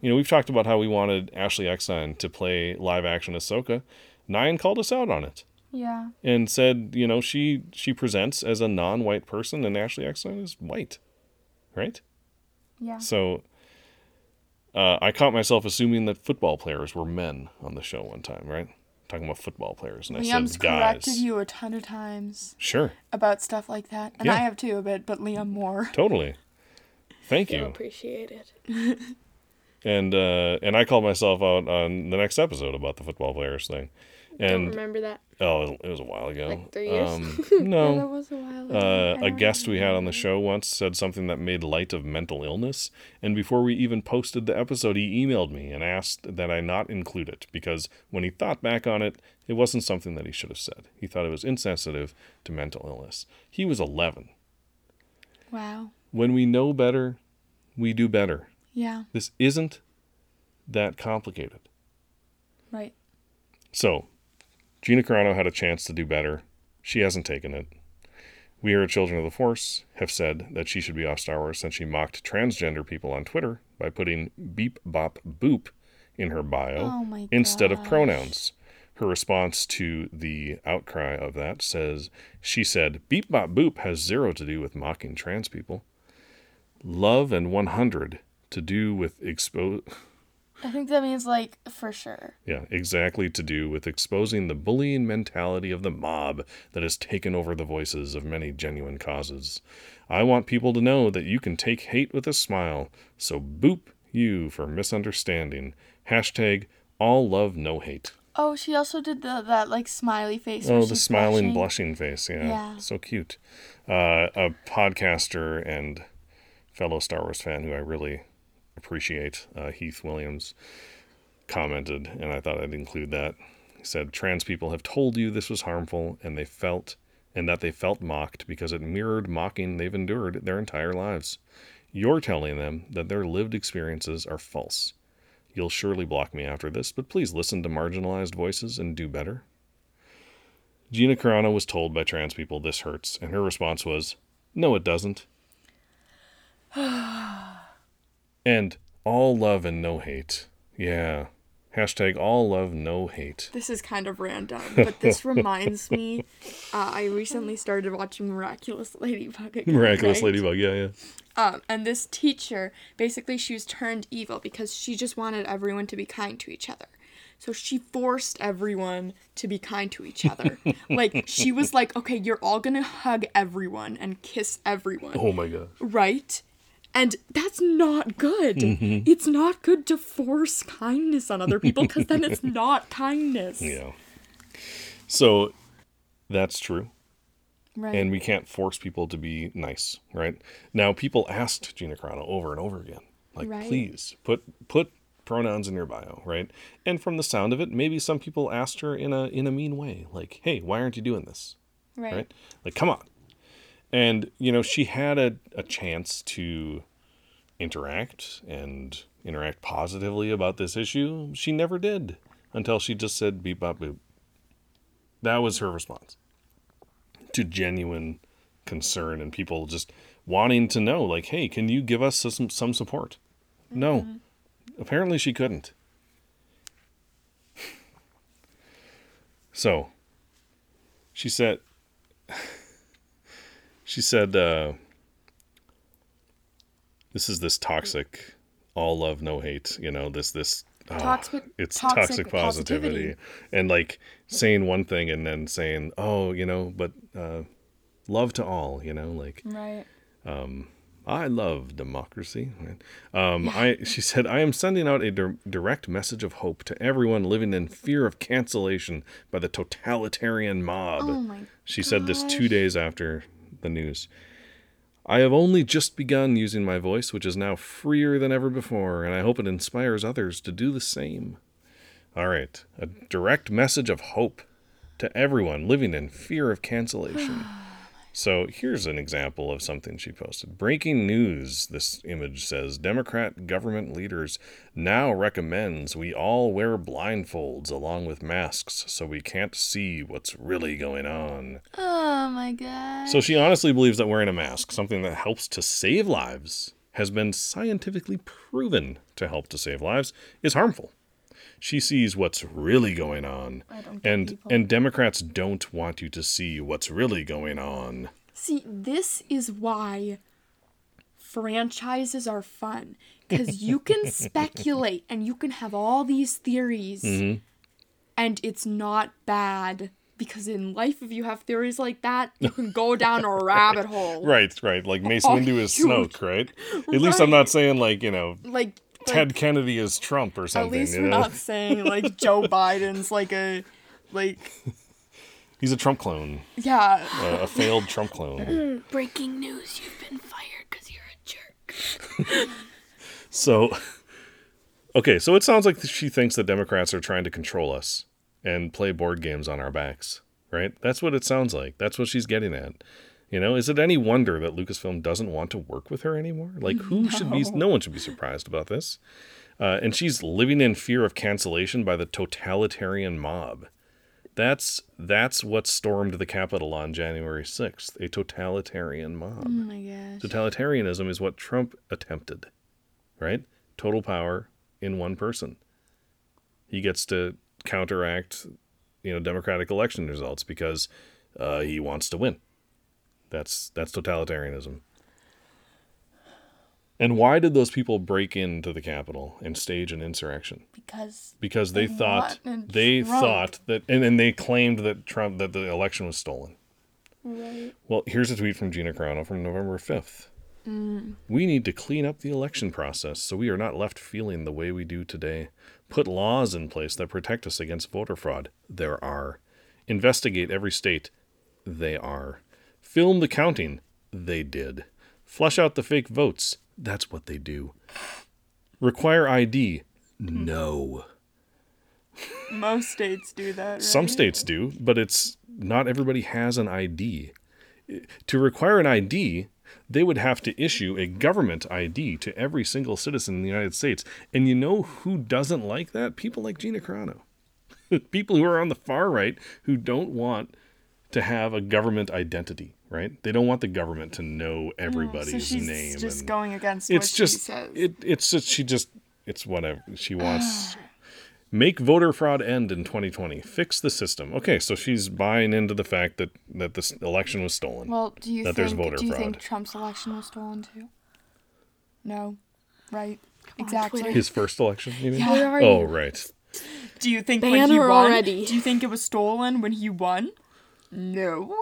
You know, we've talked about how we wanted Ashley Eckstein to play live action Ahsoka. Nyan called us out on it Yeah. and said, you know, she she presents as a non-white person and Ashley Eckstein is white, right? Yeah. So uh, I caught myself assuming that football players were men on the show one time, right? Talking about football players, and I Liam's said guys. corrected you a ton of times Sure, about stuff like that, and Yeah. I have too a bit, but Liam more. totally. Thank Feel Appreciate appreciated. And uh, and I called myself out on the next episode about the football players thing, Don't And remember that. oh, it was a while ago. Like three years? Um, Yeah, that was a while ago. uh, a guest we had on the show once said something that made light of mental illness, and before we even posted the episode, he emailed me and asked that I not include it because when he thought back on it, it wasn't something that he should have said. He thought it was insensitive to mental illness. He was 11. Wow. When we know better, we do better. Yeah. This isn't that complicated. Right. So, Gina Carano had a chance to do better. She hasn't taken it. We here at Children of the Force have said that she should be off Star Wars since she mocked transgender people on Twitter by putting beep bop boop in her bio Oh instead of pronouns. Her response to the outcry of that says she said beep bop boop has zero to do with mocking trans people. Love and 100 to do with expose I think that means like for sure. Yeah, exactly to do with exposing the bullying mentality of the mob that has taken over the voices of many genuine causes. I want people to know that you can take hate with a smile, so boop you for misunderstanding. Hashtag all love, no hate. Oh, she also did the that like smiley face. Oh, the smiling, blushing. blushing face. Yeah, Yeah. so cute. Uh, a podcaster and fellow Star Wars fan who I really appreciate, uh, Heath Williams, commented, and I thought I'd include that. He said, "Trans people have told you this was harmful, and they felt, and that they felt mocked because it mirrored mocking they've endured their entire lives. You're telling them that their lived experiences are false." You'll surely block me after this, but please listen to marginalized voices and do better. Gina Carano was told by trans people this hurts, and her response was, No, it doesn't. and all love and no hate. Yeah. Hashtag all love, no hate. This is kind of random, but this reminds me. Uh, I recently started watching Miraculous Ladybug again. Miraculous right? Ladybug, yeah, yeah. Um, and this teacher, basically, she was turned evil because she just wanted everyone to be kind to each other. So she forced everyone to be kind to each other. like, she was like, okay, you're all gonna hug everyone and kiss everyone. Oh my god. Right? And that's not good. Mm-hmm. It's not good to force kindness on other people because then it's not kindness. Yeah. So that's true. Right. and we can't force people to be nice, right? Now, people asked Gina Carano over and over again, like, Right. please put put pronouns in your bio, right? And from the sound of it, maybe some people asked her in a in a mean way, like, hey, why aren't you doing this? right. right? Like, come on. And, you know, she had a, a chance to interact and interact positively about this issue. She never did until she just said beep bop boop. That was her response to genuine concern and people just wanting to know, like, hey, can you give us some, some support? No. Mm-hmm. Apparently she couldn't. So, she said, she said, uh, this is this toxic, all love, no hate, you know, this, this, oh, Toxic- it's toxic toxic, positivity. positivity. And like saying one thing and then saying, oh, you know, but, uh, love to all, you know, like, Right. I love democracy. Um, I she said I am sending out a dir- direct message of hope to everyone living in fear of cancellation by the totalitarian mob. Oh my she said this two days after the news. I have only just begun using my voice, which is now freer than ever before, and I hope it inspires others to do the same. All right, a direct message of hope to everyone living in fear of cancellation. So here's an example of something she posted. Breaking news, this image says Democrat government leaders now recommends we all wear blindfolds along with masks so we can't see what's really going on. Oh my god. So she honestly believes that wearing a mask, something that helps to save lives, has been scientifically proven to help to save lives, is harmful. She sees what's really going on. And people. and Democrats don't want you to see what's really going on. See, this is why franchises are fun because you can speculate and you can have all these theories, Mm-hmm. and it's not bad because in life, if you have theories like that, you can go down a rabbit hole. Right, right. Like Mace Oh, Windu is huge. Snoke, right? At least I'm not saying like, you know, Like, Ted Kennedy is Trump or something. at something. least you we're know? not saying like Joe Biden's like a Like, He's a Trump clone, yeah. uh, a failed Trump clone. Breaking news: You've been fired because you're a jerk. So, okay, so it sounds like she thinks the Democrats are trying to control us and play board games on our backs, right? That's what it sounds like. That's what she's getting at. You know, is it any wonder that Lucasfilm doesn't want to work with her anymore? Like, who should be? No one should be surprised about this. Uh, and she's living in fear of cancellation by the totalitarian mob. That's that's what stormed the Capitol on January sixth. A totalitarian mob. Oh my gosh. Totalitarianism is what Trump attempted, right? Total power in one person. He gets to counteract, you know, democratic election results because uh, he wants to win. That's that's totalitarianism. And why did those people break into the Capitol and stage an insurrection? Because Because they They thought they Trump. thought that, and then they claimed that Trump that the election was stolen. Right. Well, here's a tweet from Gina Carano from November 5th. Mm. We need to clean up the election process so we are not left feeling the way we do today. Put laws in place that protect us against voter fraud. There are. Investigate every state. They are. Film the counting. They did. Flush out the fake votes. That's what they do. Require ID. No. most states do that. Right? Some states do, but it's not everybody has an ID. To require an ID, they would have to issue a government ID to every single citizen in the United States. And you know who doesn't like that? People like Gina Carano. People who are on the far right who don't want to have a government identity, right? They don't want the government to know mm, everybody's so she's name. just and- going against it's what just she says. it it's just she just it's whatever she wants make voter fraud end in 2020 fix the system okay so she's buying into the fact that that this election was stolen well, do you that there's think voter do you fraud. think Trump's election was stolen too? No. Right. on, exactly. Twitter. his first election you mean? Where are oh right Do you think Ban when he won? already. Do you think it was stolen when he won? No.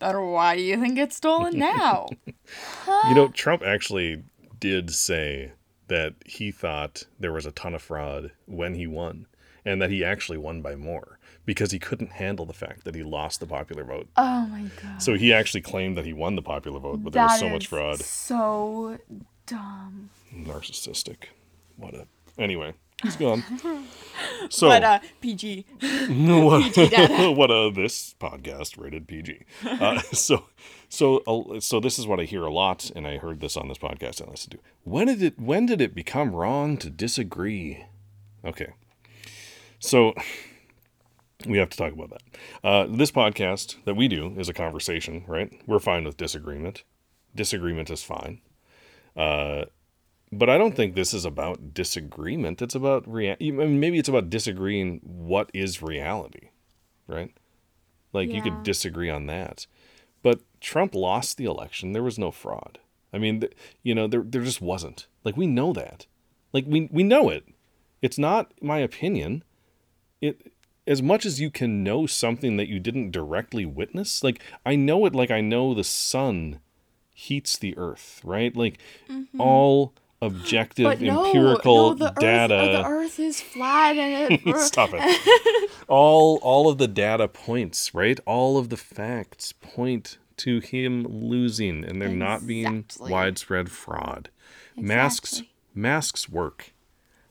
Then why do you think it's stolen now? you know trump actually did say that he thought there was a ton of fraud when he won and that he actually won by more because he couldn't handle the fact that he lost the popular vote oh my god. so he actually claimed that he won the popular vote but there was That so much fraud So dumb. narcissistic. What a. Anyway, he's gone. So But uh PG. what? what a this podcast rated PG. Uh, so so uh, so this is what I hear a lot, and I heard this on this podcast I listened to. When did it? When did it become wrong to disagree? Okay. So we have to talk about that. Uh, this podcast that we do is a conversation, right? We're fine with disagreement. Disagreement is fine. Uh, but I don't think this is about disagreement. It's about rea- I mean, maybe it's about disagreeing what is reality, right? Like you could disagree on that. But Trump lost the election. There was no fraud. I mean, th- you know, there there just wasn't. Like we know that. Like we we know it. It's not my opinion. It as much as you can know something that you didn't directly witness, like I know it like I know the sun heats the earth, right? Like mm-hmm. all objective no, empirical no, uh, the data Earth, the Earth is flat and it. Stop it. all all of the data points, right? All of the facts point to him losing and there not being widespread fraud. Masks Exactly. masks work.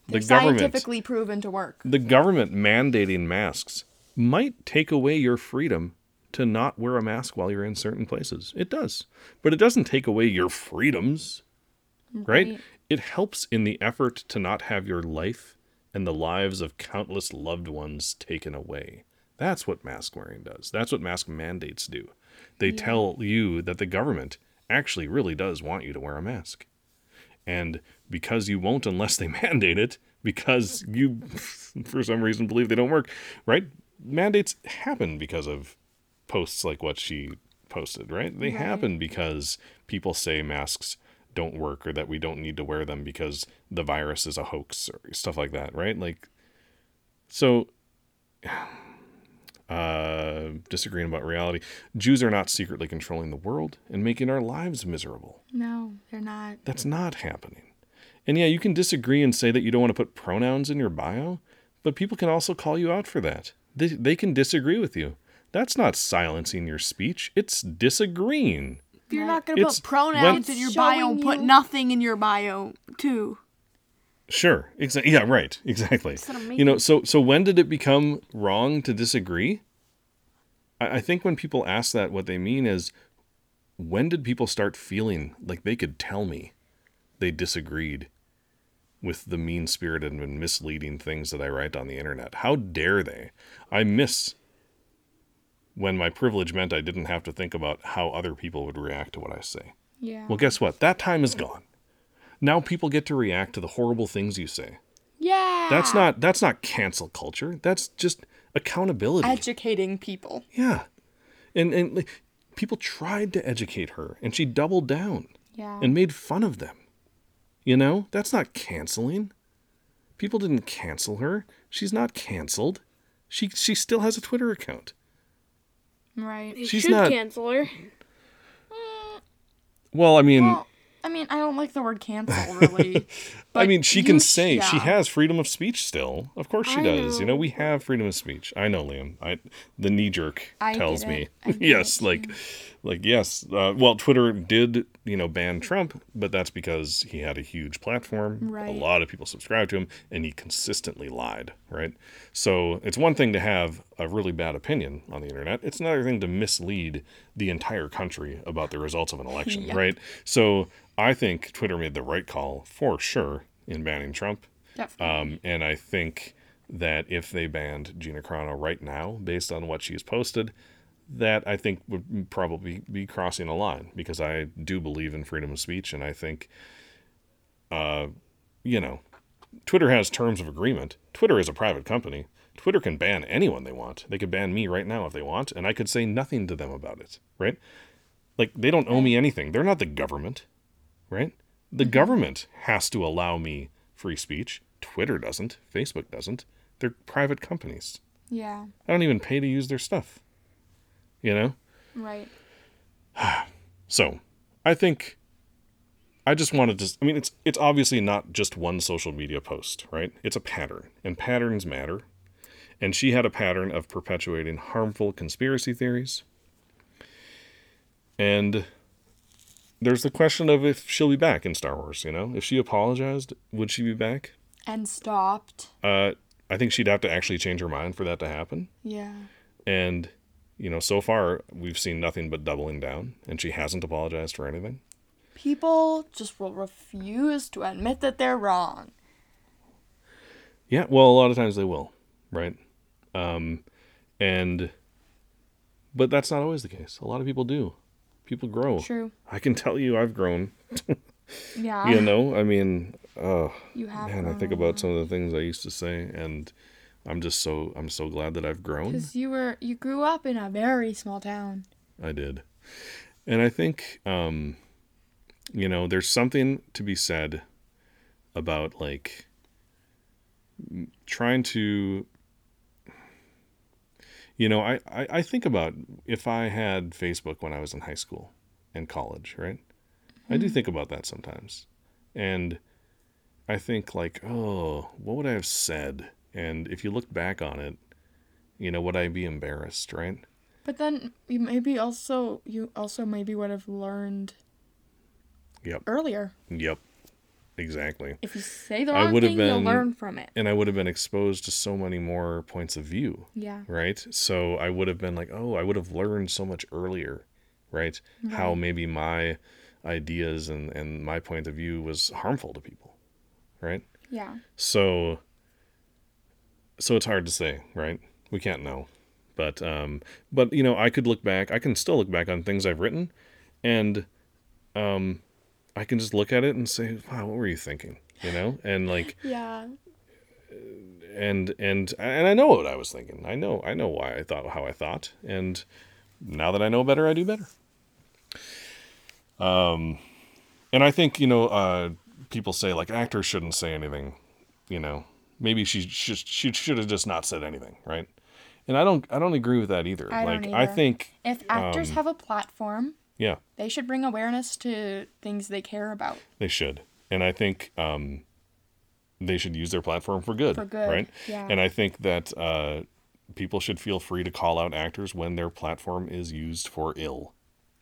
The They're government scientifically proven to work. the government mandating masks might take away your freedom to not wear a mask while you're in certain places. It does. But it doesn't take away your freedoms, right? Right. It helps in the effort to not have your life and the lives of countless loved ones taken away. That's what mask wearing does. That's what mask mandates do. They tell you that the government actually really does want you to wear a mask. And because you won't unless they mandate it, because you, for some reason, believe they don't work, right? Mandates happen because of posts like what she posted, right? They happen because people say masks don't work or that we don't need to wear them because the virus is a hoax or stuff like that, right? Like, so, uh, disagreeing about reality. Jews are not secretly controlling the world and making our lives miserable. No, they're not. That's not happening. And yeah, you can disagree and say that you don't want to put pronouns in your bio, but people can also call you out for that. They, they can disagree with you. That's not silencing your speech. It's disagreeing. If you're not gonna It's- put pronouns when- in your bio, Showing put you- nothing in your bio too. Sure. Exactly. Yeah. Right. Exactly. Instead of You know. So so when did it become wrong to disagree? I, I think when people ask that, what they mean is, when did people start feeling like they could tell me they disagreed with the mean spirited and misleading things that I write on the internet? How dare they? I miss when my privilege meant I didn't have to think about how other people would react to what I say. Yeah. Well, guess what? That time is gone. Now people get to react to the horrible things you say. yeah. That's not that's not cancel culture. That's just accountability. Educating people. yeah. And and like, people tried to educate her and she doubled down Yeah. and made fun of them. You know? That's not canceling. People didn't cancel her. She's not canceled. She she still has a Twitter account. Right. They She's should not- cancel her. Mm. Well, I mean, Well, I mean, I don't like the word cancel really. I but mean, she you can sh- say she yeah. has freedom of speech still. Of course she I does. You know, know. we have freedom of speech. I know, Liam. I the knee jerk I tells get me. it. I get yes, it, like like yes. Uh, well, Twitter did, you know, ban Trump, but that's because he had a huge platform. right. A lot of people subscribed to him and he consistently lied, right? So, it's one thing to have a really bad opinion on the internet. It's another thing to mislead the entire country about the results of an election, Yeah. right? So, I think Twitter made the right call for sure in banning Trump. Definitely. Um, and I think that if they banned Gina Carano right now, based on what she's posted, that I think would probably be crossing a line because I do believe in freedom of speech, and I think, uh, you know, Twitter has terms of agreement. Twitter is a private company. Twitter can ban anyone they want. They could ban me right now if they want, and I could say nothing to them about it, right? Like they don't owe me anything. They're not the government, right? The government has to allow me free speech. Twitter doesn't. Facebook doesn't. They're private companies. Yeah. I don't even pay to use their stuff. You know? Right. So, I think I just wanted to I mean it's it's obviously not just one social media post, right? It's a pattern, and patterns matter. And she had a pattern of perpetuating harmful conspiracy theories. And there's the question of if she'll be back in Star Wars, you know? If she apologized, would she be back? And stopped. Uh I think she'd have to actually change her mind for that to happen. Yeah. And, you know, so far we've seen nothing but doubling down, and she hasn't apologized for anything. People just will refuse to admit that they're wrong. Yeah, well, a lot of times they will, right? Um, and, but that's not always the case. A lot of people do. People grow. True. I can tell you, I've grown. Yeah. You know, I mean, oh You have. man, I think about some of the things I used to say, and I'm just so I'm so glad that I've grown. Because you were you grew up in a very small town. I did. And I think, um, you know, there's something to be said about like trying to, you know, I, I, I think about if I had Facebook when I was in high school and college, right? I do think about that sometimes. And I think, like, oh, what would I have said? And if you look back on it, you know, would I be embarrassed, right? But then you maybe also you also maybe would have learned Yep. earlier. Yep. Exactly. If you say the I wrong would have thing, you'll learn from it. And I would have been exposed to so many more points of view, Yeah. right? So I would have been like, oh, I would have learned so much earlier, right? How maybe my ideas and, and my point of view was harmful to people, right? Yeah. So so it's hard to say, right? We can't know. But um but you know, I could look back, I can still look back on things I've written and um I can just look at it and say, "Wow, what were you thinking?" You know? And like Yeah. and and and I know what I was thinking. I know I know why I thought how I thought, and now that I know better, I do better. Um, and I think you know, uh, people say like actors shouldn't say anything. You know, maybe she should she should have just not said anything, right? And I don't I don't agree with that either. I like don't I think If actors Um, have a platform, yeah, they should bring awareness to things they care about. They should. And I think um, they should use their platform for good. For good, Right? yeah. And I think that uh, people should feel free to call out actors when their platform is used for ill.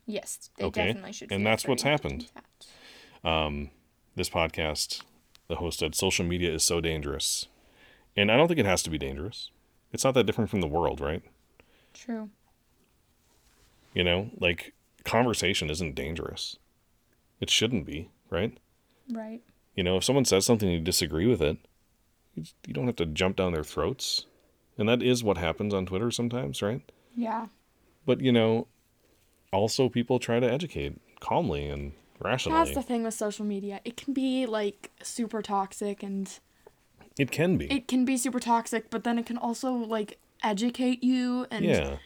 Yes, they Okay, definitely should. and that's what's happened. that. This podcast, the host said, social media is so dangerous. And I don't think it has to be dangerous. It's not that different from the world, right? True. You know, like conversation isn't dangerous. It shouldn't be, right? Right. You know, if someone says something and you disagree with it, you, you don't have to jump down their throats. And that is what happens on Twitter sometimes, right? Yeah. But, you know, also people try to educate calmly and rationally. That's the thing with social media. It can be like super toxic and it can be. it can be super toxic, but then it can also like educate you and yeah.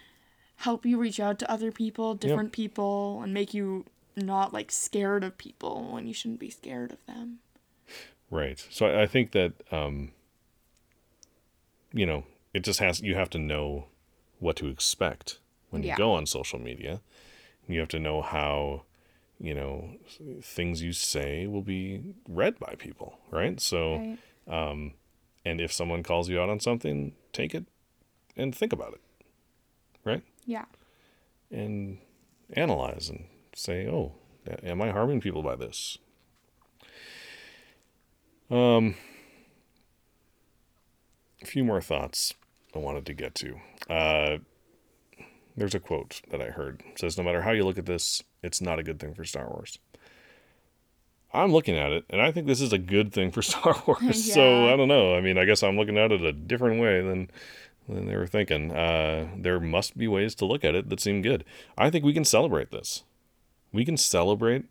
help you reach out to other people, different people, and make you not like scared of people when you shouldn't be scared of them. Right. So I, I think that um, you know, it just has you have to know what to expect when you go on social media. You have to know how, you know, things you say will be read by people, right? So Right. And if someone calls you out on something, take it and think about it. Right? Yeah. And analyze and say, "Oh, am I harming people by this?" Um a few more thoughts I wanted to get to. Uh, there's a quote that I heard. It says, No matter how you look at this, it's not a good thing for Star Wars. I'm looking at it, and I think this is a good thing for Star Wars. So I don't know. I mean, I guess I'm looking at it a different way than than they were thinking. Uh, there must be ways to look at it that seem good. I think we can celebrate this. We can celebrate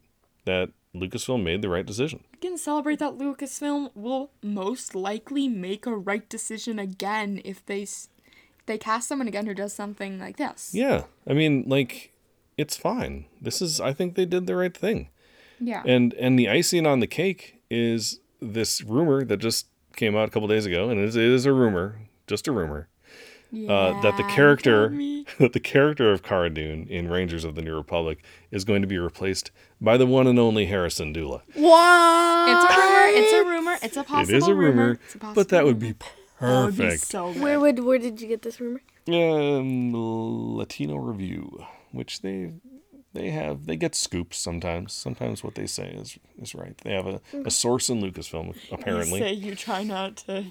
that Lucasfilm made the right decision. We can celebrate that Lucasfilm will most likely make a right decision again if they if they cast someone again who does something like this. Yeah, I mean, like, it's fine. This is, I think they did the right thing. Yeah. And and the icing on the cake is this rumor that just came out a couple days ago, and it is, it is a rumor, just a rumor, uh, that the character that the character of Cara Dune in Rangers of the New Republic is going to be replaced by the one and only Hera Syndulla. What? It's a rumor. It's a rumor. It's a possible it is a rumor, It's a but that would be rumor. That would be perfect. so good. Where would where did you get this rumor? Um, Latino Review, which they they have they get scoops sometimes. Sometimes what they say is is right. They have a, a source in Lucasfilm apparently. You say you try not to.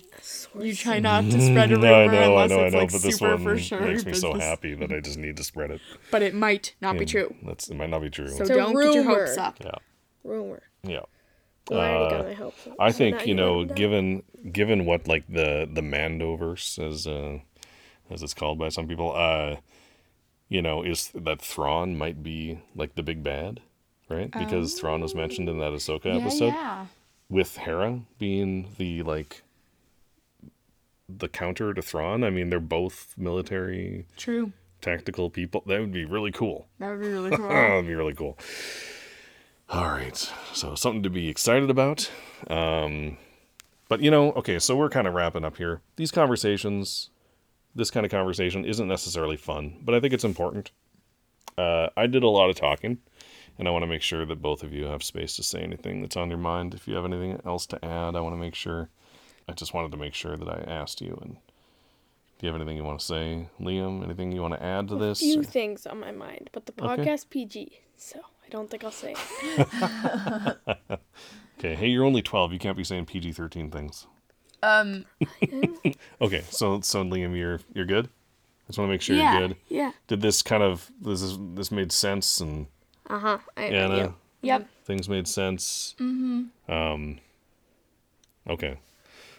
You try not to spread a rumor no, I know, I unless know, I it's know, like but this super one for sure. makes me so happy that I just need to spread it. But it might not be true. That's it might not be true. So It's a don't get your hopes up. yeah, Rumor. yeah. Well, I already Uh, got my hopes. up. I think now you know, let 'em down. given given what like the the Mandoverse as uh as it's called by some people, uh, you know, is that Thrawn might be like the big bad, right? Because Thrawn was mentioned in that Ahsoka yeah, episode yeah. with Hera being the like the counter to Thrawn. I mean, they're both military True. tactical people. That would be really cool. That would be really cool. That'd be really cool. All right, so something to be excited about. Um, but you know, okay, so we're kind of wrapping up here. These conversations, this kind of conversation, isn't necessarily fun, but I think it's important. Uh, I did a lot of talking, and I want to make sure that both of you have space to say anything that's on your mind. If you have anything else to add, I want to make sure. I just wanted to make sure that I asked you, and if you have anything you want to say, Liam, anything you want to add to a this? few or- things on my mind, but the Okay. podcast PG, so I don't think I'll say. it. Okay, hey, you're only 12. You can't be saying PG-13 things. Um, Okay, so so Liam, you're you're good. I just want to make sure yeah, you're good. yeah. Did this kind of this is this made sense and Uh huh. Anna. Yep. things made sense. Mm-hmm. Um. Okay,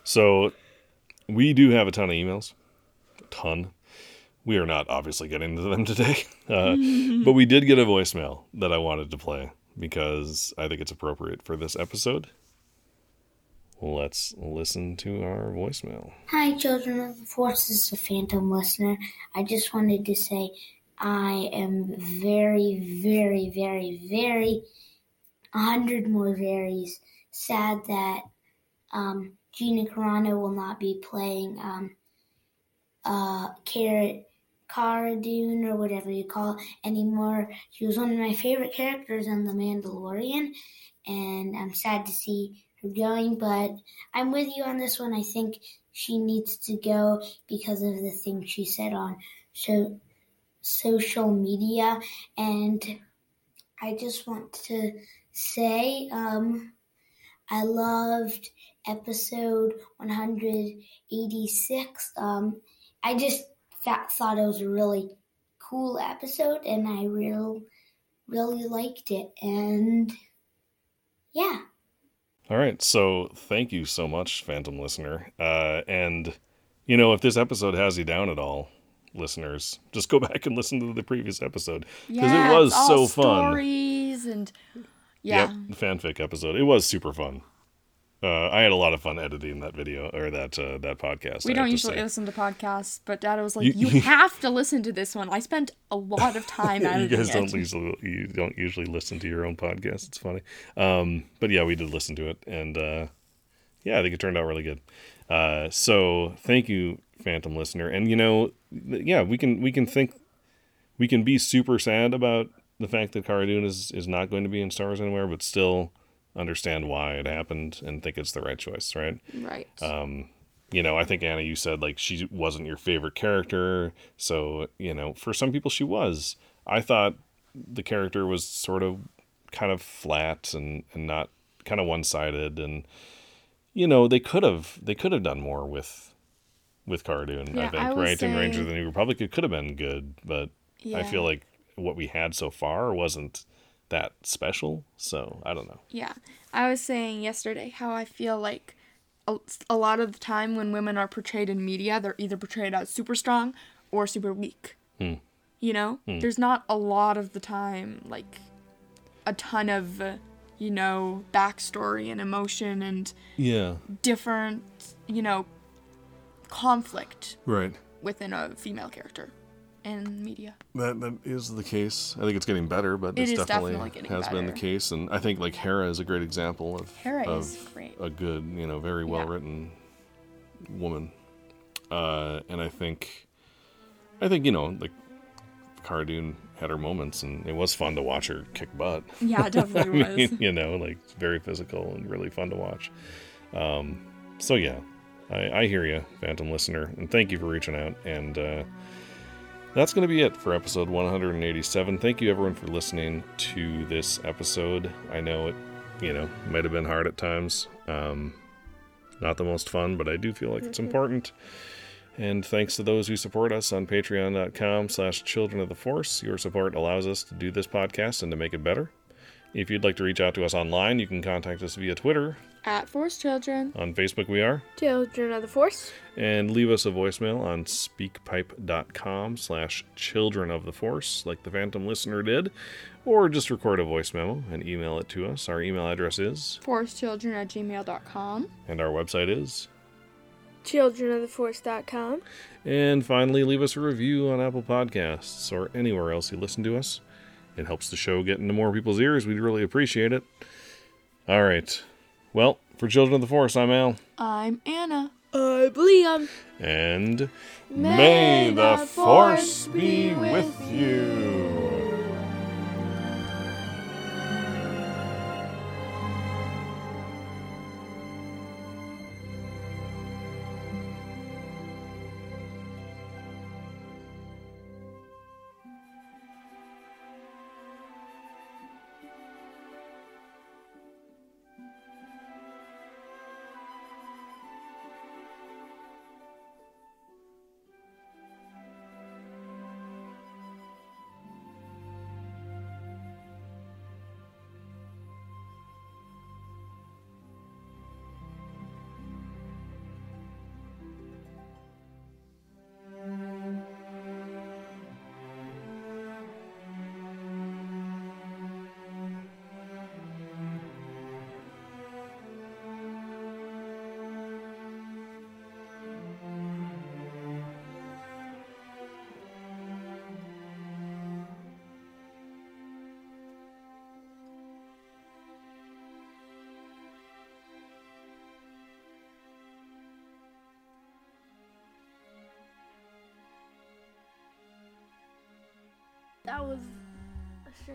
so we do have a ton of emails, a ton. We are not obviously getting to them today, uh, but we did get a voicemail that I wanted to play because I think it's appropriate for this episode. Let's listen to our voicemail. Hi, children of the Force. This is a Phantom listener. I just wanted to say I am very, very, very, very, a hundred more varies sad that um, Gina Carano will not be playing um, uh, Carrot Cara Dune or whatever you call it anymore. She was one of my favorite characters on The Mandalorian, and I'm sad to see going, but I'm with you on this one. I think she needs to go because of the thing she said on so, social media. And I just want to say um, I loved episode 186. Um, I just thought it was a really cool episode, and I real really liked it. And yeah. All right. So thank you so much, Phantom listener. Uh, and, you know, if this episode has you down at all, listeners, just go back and listen to the previous episode because Yeah, it was so fun. Stories and yeah, Yep, fanfic episode. It was super fun. Uh, I had a lot of fun editing that video or that uh, that podcast. we I don't have to usually listen to podcasts, but Dad was like, You- "You, have to listen to this one." I spent a lot of time editing. you guys it. don't usually you don't usually listen to your own podcast. It's funny, um, but yeah, we did listen to it, and uh, yeah, I think it turned out really good. Uh, so thank you, Phantom listener, and you know, yeah, we can we can think we can be super sad about the fact that Cara Dune is is not going to be in Star Wars anywhere, but still understand why it happened and think it's the right choice, right? Right. Um, you know, I think Anna, you said like she wasn't your favorite character. So, you know, for some people she was. I thought the character was sort of kind of flat and, and not kind of one sided and you know, they could have they could have done more with with Cardoon. Dune, I Yeah, think, I right? And Ranger of the New Republic it could have been good, but I feel like what we had so far wasn't that special. So I don't know. Yeah. I was saying yesterday how I feel like a, a lot of the time when women are portrayed in media, they're either portrayed as super strong or super weak. Hmm. You know? There's not a lot of the time, like, a ton of, you know, backstory and emotion and Yeah. different, you know, conflict Right. within a female character in media. That that is the case. I think it's getting better, but It it's is definitely, definitely has been the case. And I think like Hera is a great example of Hera of is great. a good, you know, very well written woman. Uh, and I think, I think you know, like Cara Dune had her moments, and it was fun to watch her kick butt. Yeah, it definitely I was. mean, you know, like very physical and really fun to watch. Um, so yeah, I, I hear you, Phantom listener, and thank you for reaching out. And uh, that's going to be it for episode 187. Thank you everyone for listening to this episode. I know it, you know, might have been hard at times. Um, not the most fun, but I do feel like it's important. And thanks to those who support us on patreon.com slash children of the force. Your support allows us to do this podcast and to make it better. If you'd like to reach out to us online, you can contact us via Twitter. At Force Children. On Facebook, we are. Children of the Force. And leave us a voicemail on speakpipe.com slash children of the force, like the Phantom listener did. Or just record a voice memo and email it to us. Our email address is, forcechildren at gmail.com. and our website is. Childrenoftheforce.com. And finally, leave us a review on Apple Podcasts or anywhere else you listen to us. It helps the show get into more people's ears. We'd really appreciate it. All right. Well, for Children of the Force, I'm Al. I'm Anna. I believe I'm. And May the Force Force be with you.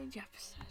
Strange episode.